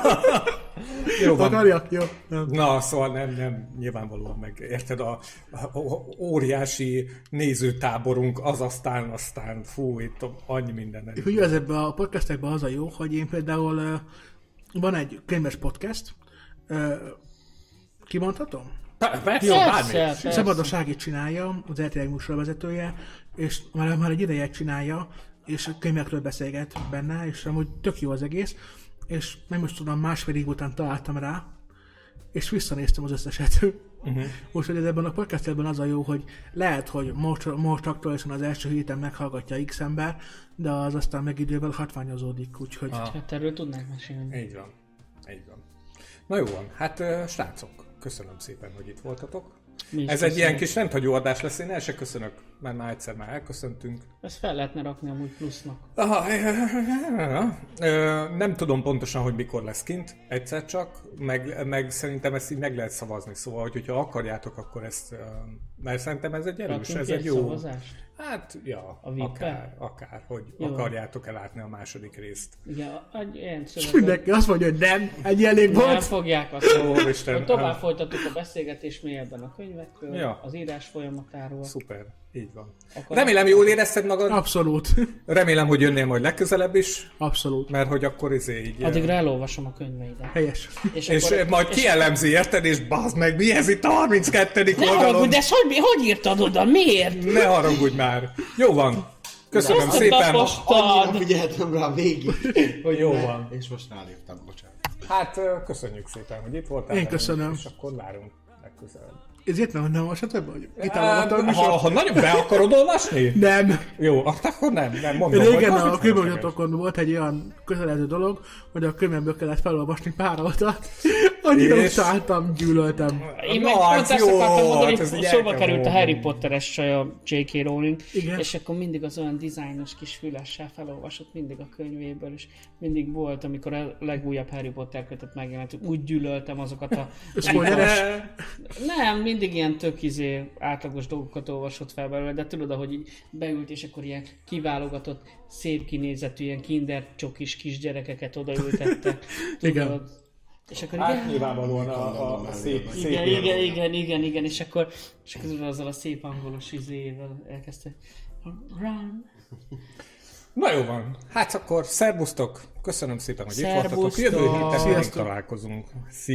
Jó van. Jó. Nem. Na, szóval nem, nem, nyilvánvalóan meg, érted, a, a, a óriási nézőtáborunk, az aztán, aztán, fú, itt annyi minden. Hogy az ebben a podcastekben az a jó, hogy én például van egy könyves podcast, kimondhatom? Persze, Persze, bármi. persze. Szabadossági csinálja, az RTL műsorvezetője, és már, már egy ideje csinálja, és könyvekről beszélget benne, és amúgy tök jó az egész, és nem most tudom, másfél év után találtam rá, és visszanéztem az összeset. Uh-huh. <laughs> Most, hogy ez ebben a podcastben az a jó, hogy lehet, hogy most, most aktuálisan az első héten meghallgatja X ember, de az aztán meg idővel hatványozódik, úgyhogy ah. Hát erről tudnánk mesélni. Így van. Így van. Na jó van, hát srácok, köszönöm szépen, hogy itt voltatok. Mi Ez egy ilyen kis rendhagyó adás lesz, én el se köszönök, mert már egyszer már elköszöntünk. Ezt fel lehetne rakni amúgy plusznak. Aha, nem tudom pontosan, hogy mikor lesz kint, egyszer csak, meg, meg szerintem ezt így meg lehet szavazni, szóval, hogy, hogyha akarjátok, akkor ezt, mert szerintem ez egy erős, Rakjunk ez egy jó, szavazást? Hát, ja, A akár, akár, hogy Jó. akarjátok-e látni a második részt. Igen, ilyen és szöveget. mindenki azt mondja, hogy nem, egy elég Nem volt. fogják azt mondani. Hogy tovább folytatjuk a beszélgetést mélyebben a könyvekről, Ja. az írás folyamatáról. Szuper, így van. Akkor- Remélem jól érezted magad, Abszolút. remélem, hogy jönnél majd legközelebb is, Abszolút. mert hogy akkor izé így... Addigra elolvasom a könyveidet. Helyes. És, És akkor, majd kielemzi, érted? És bazd meg, mi ez itt a 32. Ne oldalon? haragudj, de ezt hogy, hogy írtad oda? Miért? Ne haragudj már. Jó van. Köszönöm Ezt szépen. annyira figyeltem rá végig. Hogy jó van. És most ráléptem, bocsánat. Hát köszönjük szépen, hogy itt voltál. Én velünk, köszönöm. És akkor várunk legközelebb. Ezért nem, nem olvashatod, hogy Hát, ha, ha nagyon be akarod olvasni? Nem. Jó, akkor nem, nem mondom. Régen a könyvolvasókon volt egy olyan kötelező dolog, hogy a könyvemből kellett felolvasni pár oldalt. <laughs> Annyira És? utáltam, gyűlöltem. Én meg hát pont ezt akartam mondani, hát hogy szóba került a. Harry Potteres csaj a J.K. Rowling, Igen. és akkor mindig az olyan dizájnos kis fülessel felolvasott mindig a könyvéből, és mindig volt, amikor a legújabb Harry Potter kötet megjelent, úgy gyűlöltem azokat a... <laughs> Spoileres? Nem, mindig ilyen tök izé átlagos dolgokat olvasott fel belőle, de tudod, ahogy így beült, és akkor ilyen kiválogatott, szép kinézetű, ilyen kinder csokis kisgyerekeket odaültettek. <laughs> Igen. Tudod? És akkor Hát igen, nyilvánvalóan a, a, a szép, szép igen, ilyen- igen, igen, igen, igen, és akkor, és akkor azzal a szép angolos izével elkezdte. Run. Na jó van. Hát akkor szervusztok. Köszönöm szépen, hogy itt voltatok. Jövő héten találkozunk. Szia.